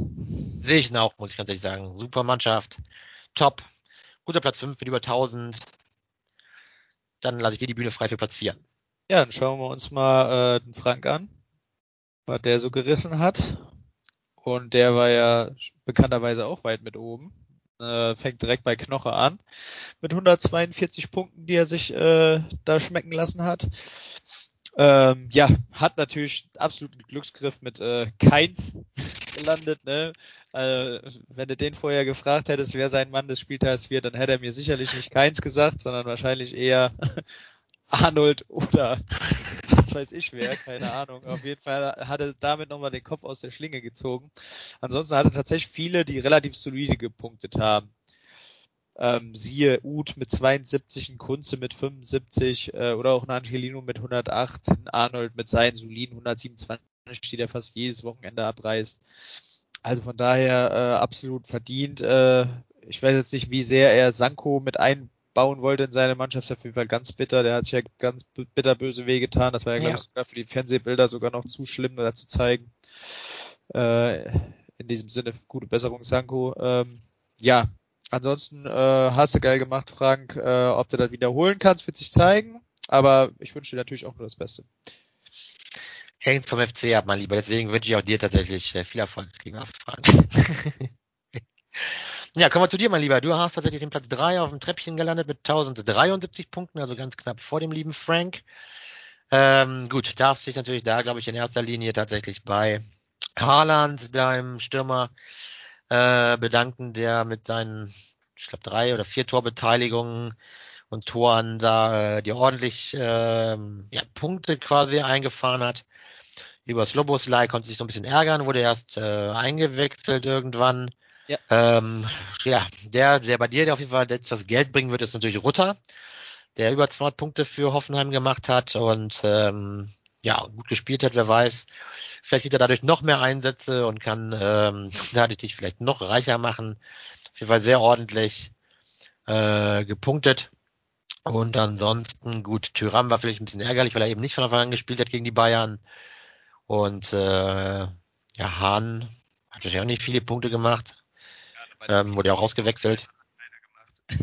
sehe ich ihn auch, muss ich ganz ehrlich sagen. Super Mannschaft, top. Guter Platz 5 mit über 1000. Dann lasse ich dir die Bühne frei für Platz 4. Ja, dann schauen wir uns mal äh, den Frank an, was der so gerissen hat. Und der war ja bekannterweise auch weit mit oben äh, fängt direkt bei Knoche an mit 142 Punkten, die er sich äh, da schmecken lassen hat. Ähm, ja, hat natürlich absoluten Glücksgriff mit äh, Keins gelandet. Ne? Äh, wenn du den vorher gefragt hättest, wer sein Mann des Spieltags wird, dann hätte er mir sicherlich nicht Keins gesagt, sondern wahrscheinlich eher Arnold oder was weiß ich wer, keine Ahnung. Auf jeden Fall hat er damit nochmal den Kopf aus der Schlinge gezogen. Ansonsten hat er tatsächlich viele, die relativ solide gepunktet haben. Ähm, siehe Uth mit 72, ein Kunze mit 75 äh, oder auch ein Angelino mit 108, ein Arnold mit seinen soliden 127, die der fast jedes Wochenende abreißt. Also von daher äh, absolut verdient. Äh, ich weiß jetzt nicht, wie sehr er Sanko mit ein bauen wollte in seine Mannschaft, ist auf jeden Fall ganz bitter. Der hat sich ja ganz bitterböse wehgetan. Das war ja, ja. glaube ich, sogar für die Fernsehbilder sogar noch zu schlimm, da zu zeigen. Äh, in diesem Sinne, gute Besserung, Sanko. Ähm, ja, ansonsten äh, hast du geil gemacht, Frank. Äh, ob du das wiederholen kannst, wird sich zeigen. Aber ich wünsche dir natürlich auch nur das Beste. Hängt vom FC ab, mein Lieber. Deswegen wünsche ich auch dir tatsächlich äh, viel Erfolg, lieber Frank. Ja, kommen wir zu dir, mein Lieber. Du hast tatsächlich den Platz 3 auf dem Treppchen gelandet mit 1073 Punkten, also ganz knapp vor dem lieben Frank. Ähm, gut, darfst dich natürlich da, glaube ich, in erster Linie tatsächlich bei Haaland, deinem Stürmer, äh, bedanken, der mit seinen, ich glaube, drei oder vier Torbeteiligungen und Toren da äh, die ordentlich äh, ja, Punkte quasi eingefahren hat. Über Sloboslai konnte sich so ein bisschen ärgern, wurde erst äh, eingewechselt irgendwann. Ja. Ähm, ja, der, der bei dir der auf jeden Fall jetzt das Geld bringen wird, ist natürlich Rutter, der über 200 Punkte für Hoffenheim gemacht hat und ähm, ja, gut gespielt hat, wer weiß. Vielleicht kriegt er dadurch noch mehr Einsätze und kann ähm, dadurch dich vielleicht noch reicher machen. Auf jeden Fall sehr ordentlich äh, gepunktet. Und ansonsten, gut, Tyram war vielleicht ein bisschen ärgerlich, weil er eben nicht von Anfang an gespielt hat gegen die Bayern. Und äh, ja, Hahn hat natürlich auch nicht viele Punkte gemacht. Ähm, wurde ja auch ausgewechselt.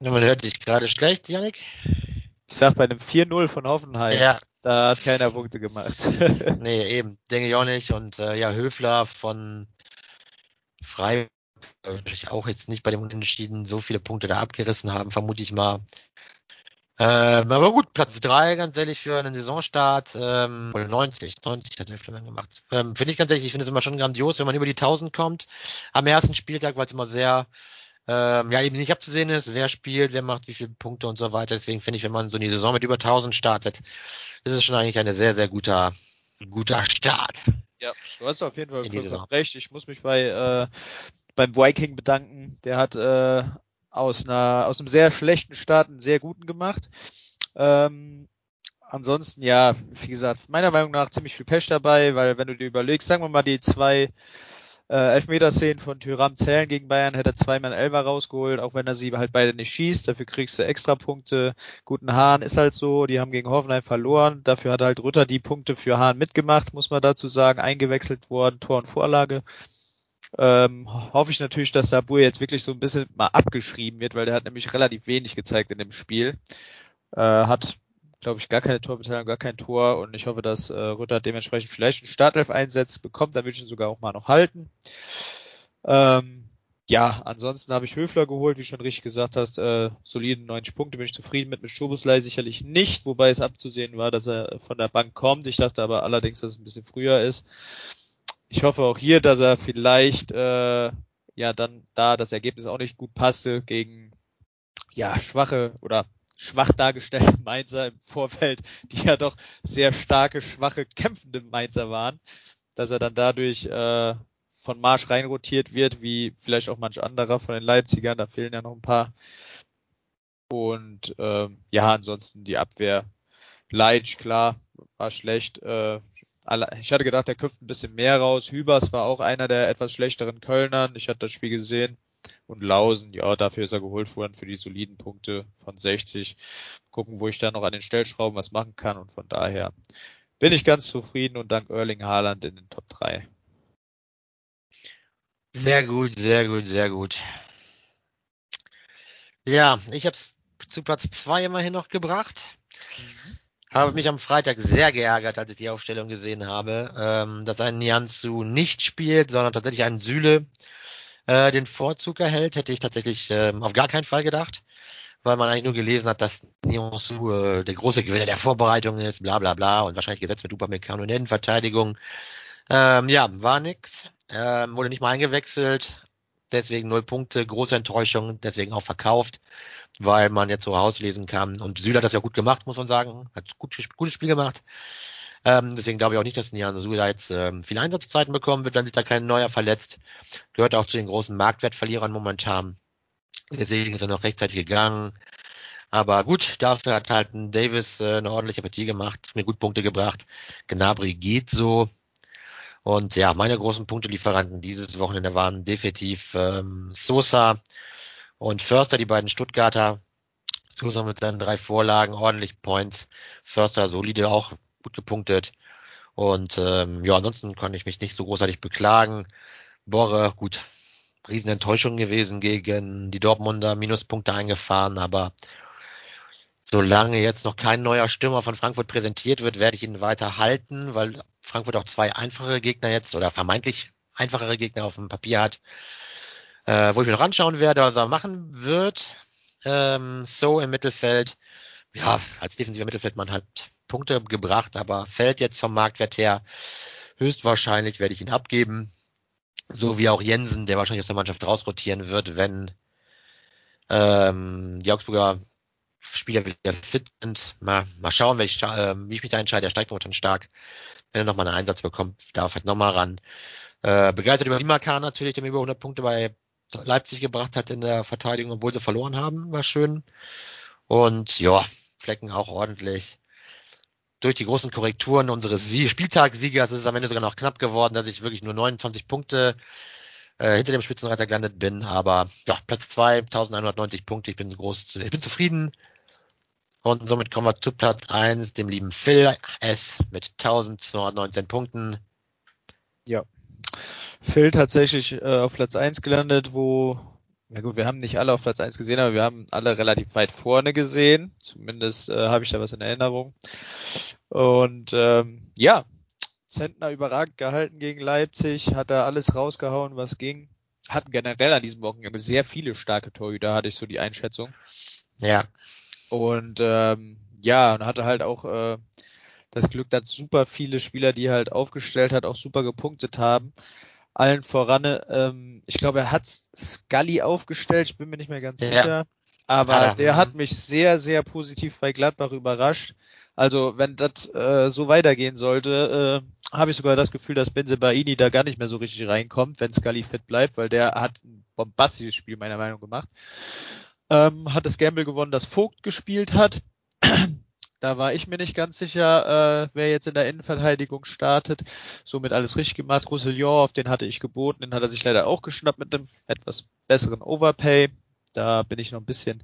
Man hört dich gerade schlecht, Janik. Ich sag bei einem 4-0 von Hoffenheim. Ja. Da hat keiner Punkte gemacht. nee, eben. Denke ich auch nicht. Und äh, ja, Höfler von Freiburg auch jetzt nicht bei dem Unentschieden so viele Punkte da abgerissen haben, vermute ich mal. Ähm, aber gut, Platz drei ganz ehrlich, für einen Saisonstart, ähm, 90, 90 hat Elflemann gemacht. Ähm, finde ich ganz ehrlich, ich finde es immer schon grandios, wenn man über die 1000 kommt. Am ersten Spieltag, weil es immer sehr, ähm, ja, eben nicht abzusehen ist, wer spielt, wer macht wie viele Punkte und so weiter. Deswegen finde ich, wenn man so eine Saison mit über 1000 startet, ist es schon eigentlich eine sehr, sehr guter, guter Start. Ja, du hast auf jeden Fall recht. Ich muss mich bei, äh, beim Viking bedanken. Der hat äh, aus einer aus einem sehr schlechten Start einen sehr guten gemacht. Ähm, ansonsten ja, wie gesagt, meiner Meinung nach ziemlich viel Pech dabei, weil wenn du dir überlegst, sagen wir mal die zwei äh, Elfmeterszenen von Tyram zählen gegen Bayern, hätte er zweimal Elfer rausgeholt, auch wenn er sie halt beide nicht schießt, dafür kriegst du extra Punkte. Guten Hahn ist halt so, die haben gegen Hoffenheim verloren, dafür hat halt Rütter die Punkte für Hahn mitgemacht, muss man dazu sagen, eingewechselt worden, Tor und Vorlage ähm, hoffe ich natürlich, dass Sabur jetzt wirklich so ein bisschen mal abgeschrieben wird, weil der hat nämlich relativ wenig gezeigt in dem Spiel. Äh, hat, glaube ich, gar keine Torbeteiligung, gar kein Tor und ich hoffe, dass äh, Rütter dementsprechend vielleicht einen Startelf einsetzt bekommt, dann würde ich ihn sogar auch mal noch halten. Ähm, ja, ansonsten habe ich Höfler geholt, wie schon richtig gesagt hast, äh, soliden 90 Punkte, bin ich zufrieden mit, mit Schobuslei sicherlich nicht, wobei es abzusehen war, dass er von der Bank kommt. Ich dachte aber allerdings, dass es ein bisschen früher ist. Ich hoffe auch hier, dass er vielleicht äh, ja dann da das Ergebnis auch nicht gut passte gegen ja schwache oder schwach dargestellte Mainzer im Vorfeld, die ja doch sehr starke, schwache, kämpfende Mainzer waren, dass er dann dadurch äh, von Marsch reinrotiert wird, wie vielleicht auch manch anderer von den Leipzigern, da fehlen ja noch ein paar. Und ähm, ja, ansonsten die Abwehr. Leitsch, klar, war schlecht. Äh, ich hatte gedacht, der köpft ein bisschen mehr raus. Hübers war auch einer der etwas schlechteren Kölnern. Ich hatte das Spiel gesehen. Und Lausen, ja, dafür ist er geholt worden für die soliden Punkte von 60. Gucken, wo ich da noch an den Stellschrauben was machen kann. Und von daher bin ich ganz zufrieden und dank Erling Haaland in den Top 3. Sehr gut, sehr gut, sehr gut. Ja, ich habe es zu Platz 2 immerhin noch gebracht. Mhm. Habe mich am Freitag sehr geärgert, als ich die Aufstellung gesehen habe, ähm, dass ein Nianzu nicht spielt, sondern tatsächlich ein Süle äh, den Vorzug erhält, hätte ich tatsächlich äh, auf gar keinen Fall gedacht, weil man eigentlich nur gelesen hat, dass Nianzu äh, der große Gewinner der Vorbereitung ist, bla bla bla und wahrscheinlich gesetzt mit Upamecano in Innenverteidigung. Ähm, ja, war nix, ähm, wurde nicht mal eingewechselt, deswegen null Punkte, große Enttäuschung, deswegen auch verkauft, weil man jetzt so rauslesen kann. Und Süle hat das ja gut gemacht, muss man sagen, hat gut, gutes Spiel gemacht. Ähm, deswegen glaube ich auch nicht, dass Nian Suda jetzt ähm, viele Einsatzzeiten bekommen wird, wenn sich da kein neuer verletzt. Gehört auch zu den großen Marktwertverlierern momentan. Deswegen ist er noch rechtzeitig gegangen. Aber gut, dafür hat halt ein Davis äh, eine ordentliche Partie gemacht, mir gut Punkte gebracht. Gnabry geht so. Und ja, meine großen Punktelieferanten dieses Wochenende waren definitiv ähm, Sosa und Förster, die beiden Stuttgarter. Sosa mit seinen drei Vorlagen, ordentlich Points. Förster solide auch gut gepunktet. Und ähm, ja, ansonsten konnte ich mich nicht so großartig beklagen. Borre, gut, Riesenenttäuschung gewesen gegen die Dortmunder, Minuspunkte eingefahren, aber solange jetzt noch kein neuer Stürmer von Frankfurt präsentiert wird, werde ich ihn weiter halten, weil Frankfurt auch zwei einfachere Gegner jetzt oder vermeintlich einfachere Gegner auf dem Papier hat, äh, wo ich mir noch anschauen werde, was er machen wird. Ähm, so im Mittelfeld, ja, als defensiver Mittelfeldmann halt Punkte gebracht, aber fällt jetzt vom Marktwert her. Höchstwahrscheinlich werde ich ihn abgeben. So wie auch Jensen, der wahrscheinlich aus der Mannschaft rausrotieren wird, wenn ähm, die Augsburger Spieler wieder fit sind. Mal, mal schauen, wie ich, äh, wie ich mich da entscheide. Er steigt momentan stark. Wenn er nochmal einen Einsatz bekommt, darf halt nochmal ran. Äh, begeistert über Simakan natürlich, der mir über 100 Punkte bei Leipzig gebracht hat in der Verteidigung, obwohl sie verloren haben, war schön. Und ja, Flecken auch ordentlich durch die großen Korrekturen unseres Spieltagssiegers ist es am Ende sogar noch knapp geworden, dass ich wirklich nur 29 Punkte äh, hinter dem Spitzenreiter gelandet bin. Aber ja, Platz zwei, 1190 Punkte. Ich bin groß, ich bin zufrieden. Und somit kommen wir zu Platz eins, dem lieben Phil S. mit 1219 Punkten. Ja. Phil tatsächlich äh, auf Platz eins gelandet, wo ja gut, wir haben nicht alle auf Platz 1 gesehen, aber wir haben alle relativ weit vorne gesehen. Zumindest äh, habe ich da was in Erinnerung. Und ähm, ja, Zentner überragend gehalten gegen Leipzig, hat da alles rausgehauen, was ging. Hatten generell an diesem Wochenende sehr viele starke Torhüter, hatte ich so die Einschätzung. Ja. Und ähm, ja, und hatte halt auch äh, das Glück, dass super viele Spieler, die er halt aufgestellt hat, auch super gepunktet haben. Allen voran, ähm, ich glaube, er hat Scully aufgestellt, ich bin mir nicht mehr ganz ja. sicher. Aber ah, der hat mich sehr, sehr positiv bei Gladbach überrascht. Also wenn das äh, so weitergehen sollte, äh, habe ich sogar das Gefühl, dass Benzebaini da gar nicht mehr so richtig reinkommt, wenn Scully fit bleibt, weil der hat ein bombastisches Spiel meiner Meinung nach gemacht. Ähm, hat das Gamble gewonnen, das Vogt gespielt hat. Da war ich mir nicht ganz sicher, äh, wer jetzt in der Innenverteidigung startet. Somit alles richtig gemacht. Roussillon, auf den hatte ich geboten, den hat er sich leider auch geschnappt mit einem etwas besseren Overpay. Da bin ich noch ein bisschen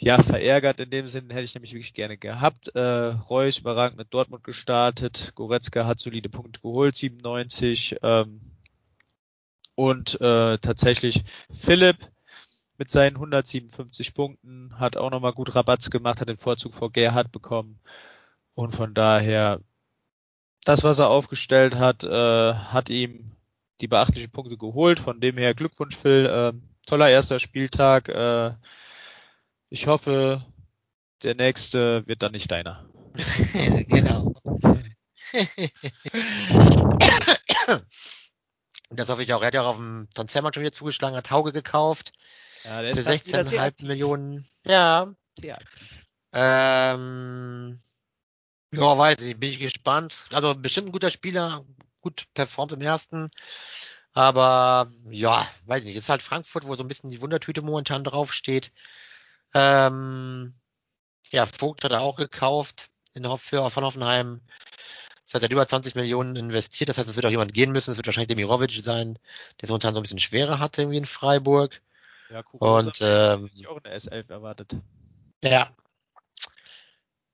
ja, verärgert in dem Sinn, hätte ich nämlich wirklich gerne gehabt. Äh, Reus überragend mit Dortmund gestartet. Goretzka hat solide Punkte geholt, 97. Ähm, und äh, tatsächlich Philipp mit seinen 157 Punkten, hat auch nochmal gut Rabatz gemacht, hat den Vorzug vor Gerhard bekommen. Und von daher, das, was er aufgestellt hat, äh, hat ihm die beachtlichen Punkte geholt. Von dem her Glückwunsch, Phil. Äh, toller erster Spieltag. Äh, ich hoffe, der nächste wird dann nicht deiner. genau. das hoffe ich auch. Er hat ja auch auf dem Transfermarkt schon wieder zugeschlagen, hat Hauge gekauft. Ja, der für ist 16,5 Millionen. Ja. Sehr Ähm, ja, weiß ich, bin ich gespannt. Also bestimmt ein guter Spieler, gut performt im ersten. Aber ja, weiß ich nicht. Ist halt Frankfurt, wo so ein bisschen die Wundertüte momentan draufsteht. Ähm, ja, Vogt hat er auch gekauft in Hoff für, von Hoffenheim. Das heißt, er hat über 20 Millionen investiert. Das heißt, es wird auch jemand gehen müssen. Es wird wahrscheinlich Demirovic sein, der es momentan so ein bisschen schwerer hat irgendwie in Freiburg. Ja, Und ähm, ich auch eine S11 erwartet. ja.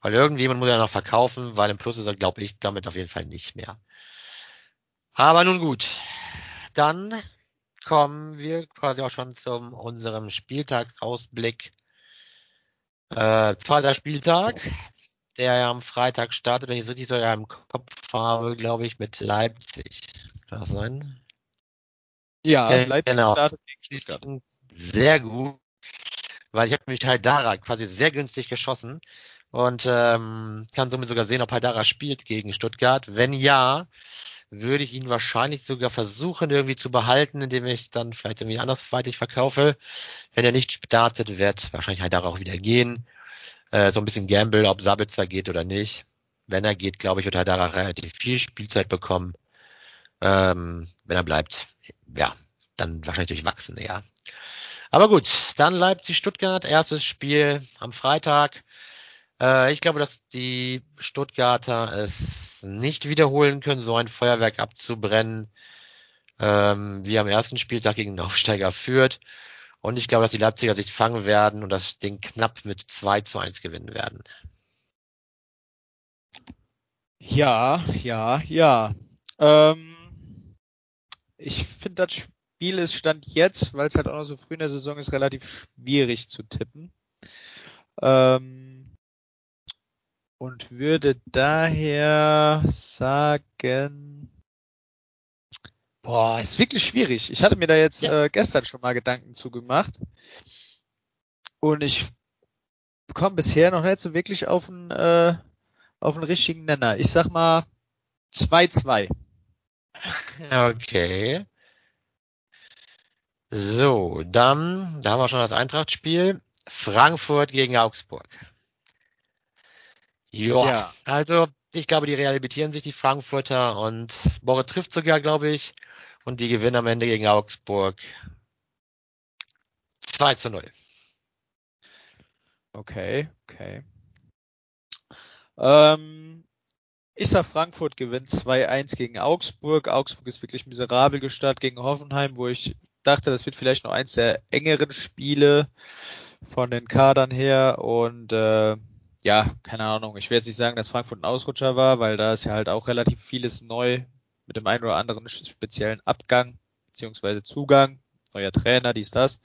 Weil irgendjemand muss er noch verkaufen, weil im Plus ist er, glaube ich, damit auf jeden Fall nicht mehr. Aber nun gut. Dann kommen wir quasi auch schon zum unserem Spieltagsausblick. Äh, zweiter Spieltag, der ja am Freitag startet, wenn ich es richtig sogar im Kopf habe, glaube ich, mit Leipzig. Kann das sein? Ja, Äh, Leipzig genau. startet gegen Stuttgart. Sehr gut, weil ich habe mich Haidara quasi sehr günstig geschossen und ähm, kann somit sogar sehen, ob Haidara spielt gegen Stuttgart. Wenn ja, würde ich ihn wahrscheinlich sogar versuchen irgendwie zu behalten, indem ich dann vielleicht irgendwie andersweitig verkaufe. Wenn er nicht startet, wird wahrscheinlich Haidara auch wieder gehen. Äh, so ein bisschen Gamble, ob Sabitzer geht oder nicht. Wenn er geht, glaube ich, wird Haidara relativ viel Spielzeit bekommen. Ähm, wenn er bleibt, ja, dann wahrscheinlich durchwachsen, ja. Aber gut, dann Leipzig-Stuttgart, erstes Spiel am Freitag. Äh, ich glaube, dass die Stuttgarter es nicht wiederholen können, so ein Feuerwerk abzubrennen, ähm, wie am ersten Spieltag gegen den Aufsteiger führt. Und ich glaube, dass die Leipziger sich fangen werden und das Ding knapp mit 2 zu 1 gewinnen werden. Ja, ja, ja. Ähm, ich finde, das Spiel ist Stand jetzt, weil es halt auch noch so früh in der Saison ist, relativ schwierig zu tippen. Ähm, und würde daher sagen, boah, ist wirklich schwierig. Ich hatte mir da jetzt Ja. äh, gestern schon mal Gedanken zu gemacht. Und ich bekomme bisher noch nicht so wirklich auf einen, äh, auf einen richtigen Nenner. Ich sag mal 2-2. Okay. So, dann, da haben wir schon das Eintrachtspiel. Frankfurt gegen Augsburg. Joa. Ja. Also, ich glaube, die rehabilitieren sich, die Frankfurter, und Borre trifft sogar, glaube ich, und die gewinnen am Ende gegen Augsburg 2 zu 0. Okay, okay. Ähm, ich sag Frankfurt gewinnt 2-1 gegen Augsburg. Augsburg ist wirklich miserabel gestartet gegen Hoffenheim, wo ich dachte, das wird vielleicht noch eins der engeren Spiele von den Kadern her und äh, ja, keine Ahnung. Ich will jetzt nicht sagen, dass Frankfurt ein Ausrutscher war, weil da ist ja halt auch relativ vieles neu mit dem einen oder anderen speziellen Abgang beziehungsweise Zugang, neuer Trainer, dies, das.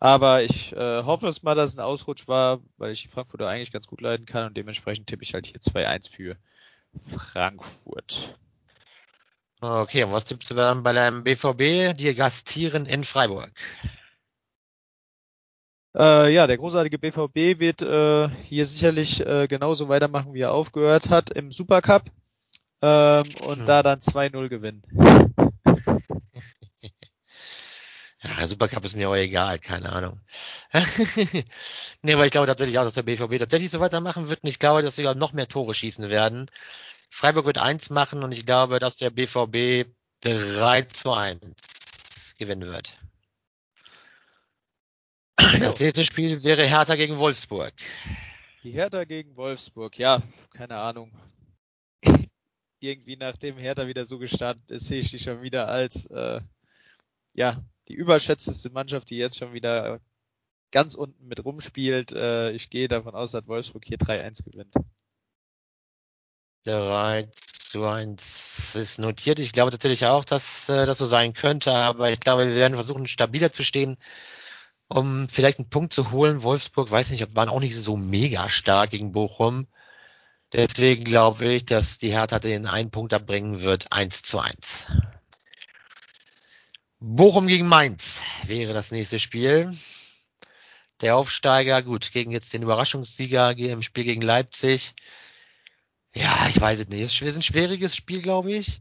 Aber ich äh, hoffe es mal, dass es ein Ausrutsch war, weil ich die Frankfurter eigentlich ganz gut leiden kann und dementsprechend tippe ich halt hier 2-1 für Frankfurt. Okay, und was tippst du dann bei deinem BVB? Die gastieren in Freiburg. Äh, ja, der großartige BVB wird äh, hier sicherlich äh, genauso weitermachen, wie er aufgehört hat im Supercup ähm, und Hm. da dann 2-0 gewinnen. Ja, Supercup ist mir auch egal, keine Ahnung. nee, aber ich glaube tatsächlich auch, dass der BVB tatsächlich so weitermachen wird und ich glaube, dass sie noch mehr Tore schießen werden. Freiburg wird eins machen und ich glaube, dass der BVB 3 zu 1 gewinnen wird. Das nächste Spiel wäre Hertha gegen Wolfsburg. Die Hertha gegen Wolfsburg, ja, keine Ahnung. Irgendwie nachdem Hertha wieder so gestartet ist, sehe ich die schon wieder als äh, ja die überschätzteste Mannschaft, die jetzt schon wieder ganz unten mit rumspielt. Äh, ich gehe davon aus, dass Wolfsburg hier 3-1 gewinnt. 3 zu 1 ist notiert. Ich glaube tatsächlich auch, dass äh, das so sein könnte, aber ich glaube, wir werden versuchen, stabiler zu stehen, um vielleicht einen Punkt zu holen. Wolfsburg, weiß nicht, waren auch nicht so mega stark gegen Bochum. Deswegen glaube ich, dass die Hertha den einen Punkt abbringen wird, 1 zu 1. Bochum gegen Mainz wäre das nächste Spiel. Der Aufsteiger, gut, gegen jetzt den Überraschungssieger im Spiel gegen Leipzig. Ja, ich weiß es nicht. Es ist ein schwieriges Spiel, glaube ich.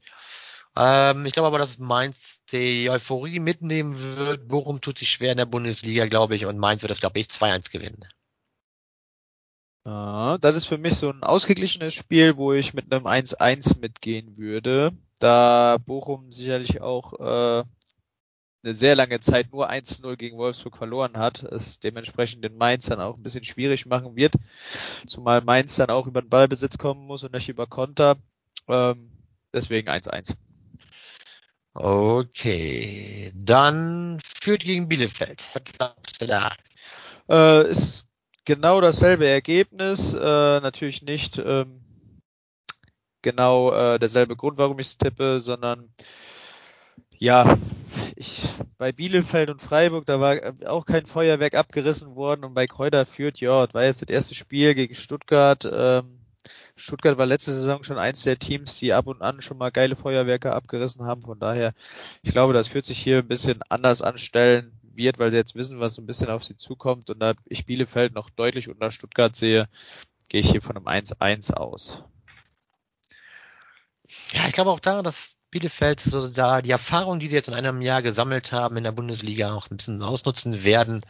Ähm, ich glaube aber, dass Mainz die Euphorie mitnehmen wird. Bochum tut sich schwer in der Bundesliga, glaube ich, und Mainz wird das, glaube ich, 2-1 gewinnen. Ja, das ist für mich so ein ausgeglichenes Spiel, wo ich mit einem 1-1 mitgehen würde, da Bochum sicherlich auch äh, eine sehr lange Zeit nur 1-0 gegen Wolfsburg verloren hat, es dementsprechend den Mainz dann auch ein bisschen schwierig machen wird, zumal Mainz dann auch über den Ballbesitz kommen muss und nicht über Konter. Ähm, deswegen 1-1. Okay, dann führt gegen Bielefeld. Was glaubst du da? Äh, ist genau dasselbe Ergebnis, äh, natürlich nicht ähm, genau äh, derselbe Grund, warum ich es tippe, sondern ja, ich bei Bielefeld und Freiburg, da war äh, auch kein Feuerwerk abgerissen worden und bei Kräuter führt, ja, das war jetzt das erste Spiel gegen Stuttgart. Ähm, Stuttgart war letzte Saison schon eins der Teams, die ab und an schon mal geile Feuerwerke abgerissen haben. Von daher, ich glaube, das fühlt sich hier ein bisschen anders anstellen wird, weil sie jetzt wissen, was so ein bisschen auf sie zukommt. Und da ich Bielefeld noch deutlich unter Stuttgart sehe, gehe ich hier von einem 1-1 aus. Ja, ich glaube auch da, dass Bielefeld so da die Erfahrung, die sie jetzt in einem Jahr gesammelt haben in der Bundesliga, auch ein bisschen ausnutzen werden.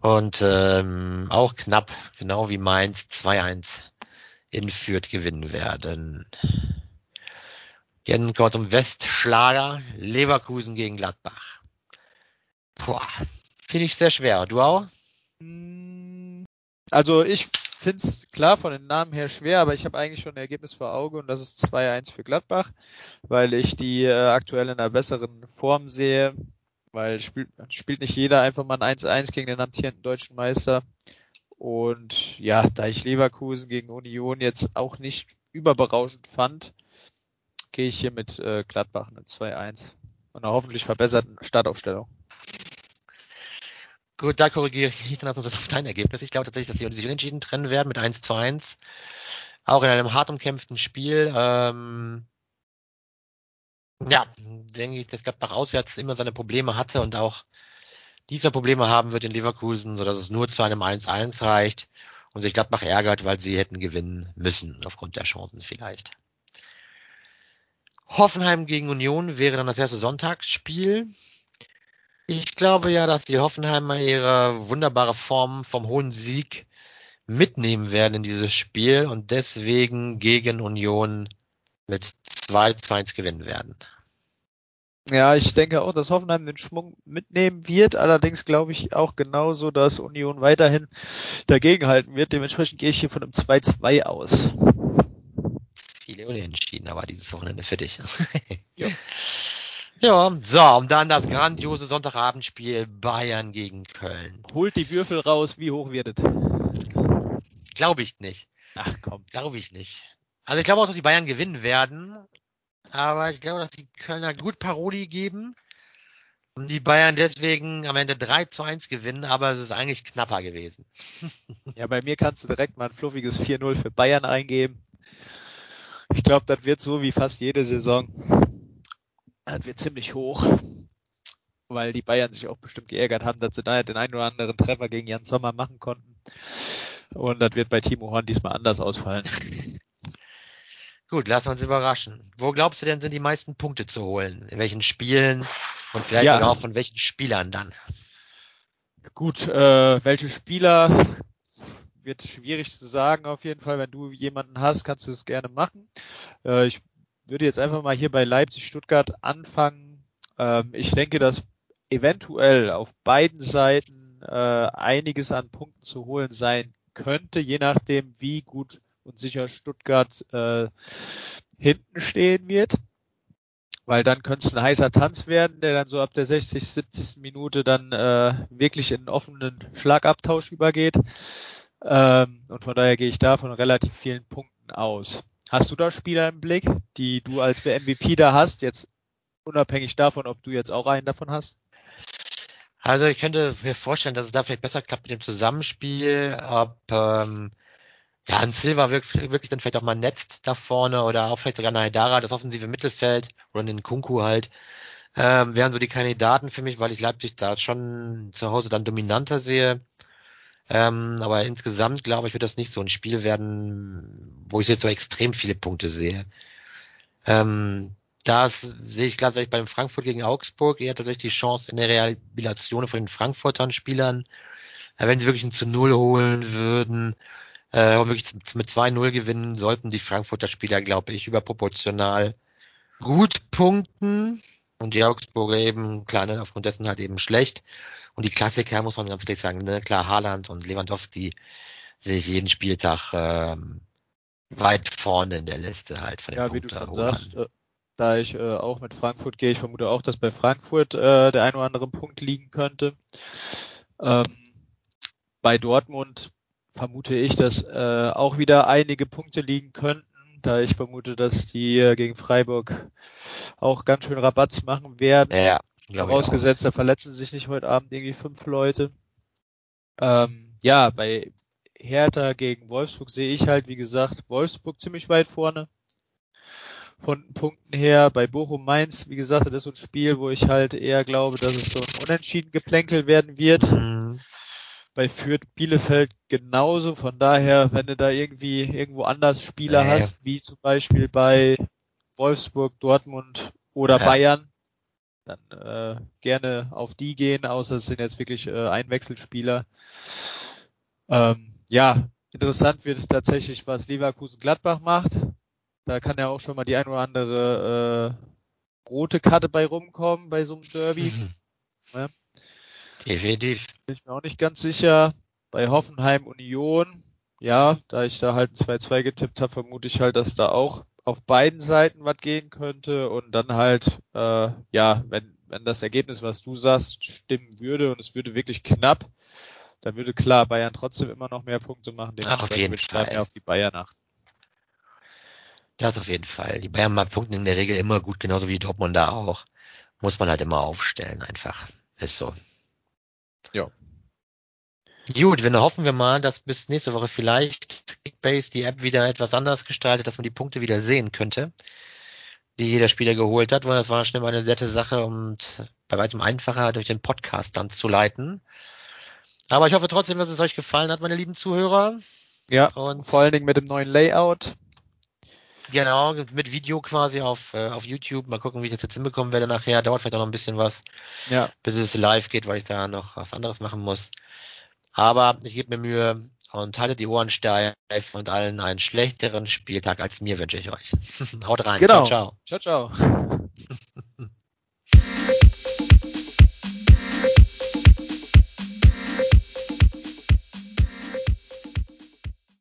Und ähm, auch knapp, genau wie Mainz, 2-1 in Fürth gewinnen werden. Jetzt kommen wir zum Westschlager. Leverkusen gegen Gladbach. Boah, finde ich sehr schwer. Du auch? Also ich finde es klar von den Namen her schwer, aber ich habe eigentlich schon ein Ergebnis vor Auge und das ist 2-1 für Gladbach, weil ich die äh, aktuell in einer besseren Form sehe, weil spielt, spielt nicht jeder einfach mal ein 1-1 gegen den amtierenden deutschen Meister. Und ja, da ich Leverkusen gegen Union jetzt auch nicht überberauschend fand, gehe ich hier mit äh, Gladbach eine 2-1 und einer hoffentlich verbesserten Startaufstellung. Gut, da korrigiere ich dann also auf dein Ergebnis. Ich glaube tatsächlich, dass sie sich unentschieden trennen werden mit 1 zu 1. Auch in einem hart umkämpften Spiel. Ähm, ja, denke ich, dass Gladbach auswärts immer seine Probleme hatte und auch diese Probleme haben wird in Leverkusen, so dass es nur zu einem 1-1 reicht und sich Gladbach ärgert, weil sie hätten gewinnen müssen, aufgrund der Chancen vielleicht. Hoffenheim gegen Union wäre dann das erste Sonntagsspiel. Ich glaube ja, dass die Hoffenheimer ihre wunderbare Form vom hohen Sieg mitnehmen werden in dieses Spiel und deswegen gegen Union mit 2 zu 1 gewinnen werden. Ja, ich denke auch, dass Hoffenheim den Schwung mitnehmen wird. Allerdings glaube ich auch genauso, dass Union weiterhin dagegenhalten wird. Dementsprechend gehe ich hier von einem 2-2 aus. Viele Unentschieden, aber dieses Wochenende für dich. ja. ja, so, und dann das grandiose Sonntagabendspiel Bayern gegen Köln. Holt die Würfel raus, wie hoch wird es? Glaube ich nicht. Ach komm. Glaube ich nicht. Also ich glaube auch, dass die Bayern gewinnen werden. Aber ich glaube, dass die Kölner gut Paroli geben und die Bayern deswegen am Ende 3 zu 1 gewinnen, aber es ist eigentlich knapper gewesen. ja, bei mir kannst du direkt mal ein fluffiges 4-0 für Bayern eingeben. Ich glaube, das wird so wie fast jede Saison. Das wird ziemlich hoch, weil die Bayern sich auch bestimmt geärgert haben, dass sie da den einen oder anderen Treffer gegen Jan Sommer machen konnten. Und das wird bei Timo Horn diesmal anders ausfallen. Gut, lassen wir uns überraschen. Wo glaubst du denn, sind die meisten Punkte zu holen? In welchen Spielen und vielleicht ja. auch von welchen Spielern dann? Gut, äh, welche Spieler wird schwierig zu sagen auf jeden Fall. Wenn du jemanden hast, kannst du es gerne machen. Äh, ich würde jetzt einfach mal hier bei Leipzig-Stuttgart anfangen. Ähm, ich denke, dass eventuell auf beiden Seiten äh, einiges an Punkten zu holen sein könnte, je nachdem, wie gut und sicher Stuttgart äh, hinten stehen wird. Weil dann könnte es ein heißer Tanz werden, der dann so ab der 60, 70. Minute dann äh, wirklich in einen offenen Schlagabtausch übergeht. Ähm, und von daher gehe ich da von relativ vielen Punkten aus. Hast du da Spieler im Blick, die du als MVP da hast, jetzt unabhängig davon, ob du jetzt auch einen davon hast? Also ich könnte mir vorstellen, dass es da vielleicht besser klappt mit dem Zusammenspiel, ob ähm, ja, ein Silva wirklich, wirklich dann vielleicht auch mal netzt da vorne oder auch vielleicht sogar ein Haidara, das offensive Mittelfeld oder einen Kunku halt. ähm, wären so die Kandidaten für mich, weil ich Leipzig da schon zu Hause dann dominanter sehe. Ähm, aber insgesamt glaube ich, wird das nicht so ein Spiel werden, wo ich jetzt so extrem viele Punkte sehe. Ähm, da sehe ich gleichzeitig bei dem Frankfurt gegen Augsburg eher tatsächlich die Chance in der Rehabilitation von den Frankfurtern Spielern. Äh, wenn sie wirklich ein zu Null holen würden, äh, wirklich mit 2-0 gewinnen, sollten die Frankfurter Spieler, glaube ich, überproportional gut punkten. Und die Augsburger eben, klar, ne, aufgrund dessen halt eben schlecht. Und die Klassiker muss man ganz ehrlich sagen, ne, klar, Haaland und Lewandowski sehe ich jeden Spieltag ähm, weit vorne in der Liste halt von den Ja, Punkten wie du schon sagst, äh, da ich äh, auch mit Frankfurt gehe, ich vermute auch, dass bei Frankfurt äh, der ein oder andere Punkt liegen könnte. Ähm, bei Dortmund vermute ich, dass äh, auch wieder einige Punkte liegen könnten, da ich vermute, dass die äh, gegen Freiburg auch ganz schön Rabatz machen werden. Ja, Vorausgesetzt, da verletzen sich nicht heute Abend irgendwie fünf Leute. Ähm, ja, bei Hertha gegen Wolfsburg sehe ich halt, wie gesagt, Wolfsburg ziemlich weit vorne. Von Punkten her, bei Bochum Mainz, wie gesagt, das ist so ein Spiel, wo ich halt eher glaube, dass es so ein unentschieden Geplänkel werden wird. Mhm. Bei Fürth Bielefeld genauso, von daher, wenn du da irgendwie irgendwo anders Spieler Nee. hast, wie zum Beispiel bei Wolfsburg, Dortmund oder Ja. Bayern, dann äh, gerne auf die gehen, außer es sind jetzt wirklich äh, Einwechselspieler. Ähm, ja, interessant wird es tatsächlich, was Leverkusen Gladbach macht. Da kann ja auch schon mal die ein oder andere äh, rote Karte bei rumkommen bei so einem Derby. Ja. Definitiv. Bin ich mir auch nicht ganz sicher. Bei Hoffenheim Union, ja, da ich da halt ein 2-2 getippt habe, vermute ich halt, dass da auch auf beiden Seiten was gehen könnte und dann halt, äh, ja, wenn, wenn das Ergebnis, was du sagst, stimmen würde und es würde wirklich knapp, dann würde klar Bayern trotzdem immer noch mehr Punkte machen. Ach, auf jeden Fall. mehr auf die Bayern achten. Das auf jeden Fall. Die Bayern mal punkten in der Regel immer gut, genauso wie Dortmund da auch. Muss man halt immer aufstellen, einfach. Ist so. Ja. Gut, wir hoffen wir mal, dass bis nächste Woche vielleicht Kickbase die App wieder etwas anders gestaltet, dass man die Punkte wieder sehen könnte, die jeder Spieler geholt hat, weil das war schon immer eine nette Sache und bei weitem einfacher durch den Podcast dann zu leiten. Aber ich hoffe trotzdem, dass es euch gefallen hat, meine lieben Zuhörer. Ja, Und vor allen Dingen mit dem neuen Layout. Genau, mit Video quasi auf, äh, auf YouTube. Mal gucken, wie ich das jetzt hinbekommen werde nachher. Dauert vielleicht auch noch ein bisschen was, Ja, bis es live geht, weil ich da noch was anderes machen muss. Aber ich gebe mir Mühe und haltet die Ohren steif und allen einen schlechteren Spieltag als mir wünsche ich euch. Haut rein. Genau. Ciao, ciao. ciao, ciao.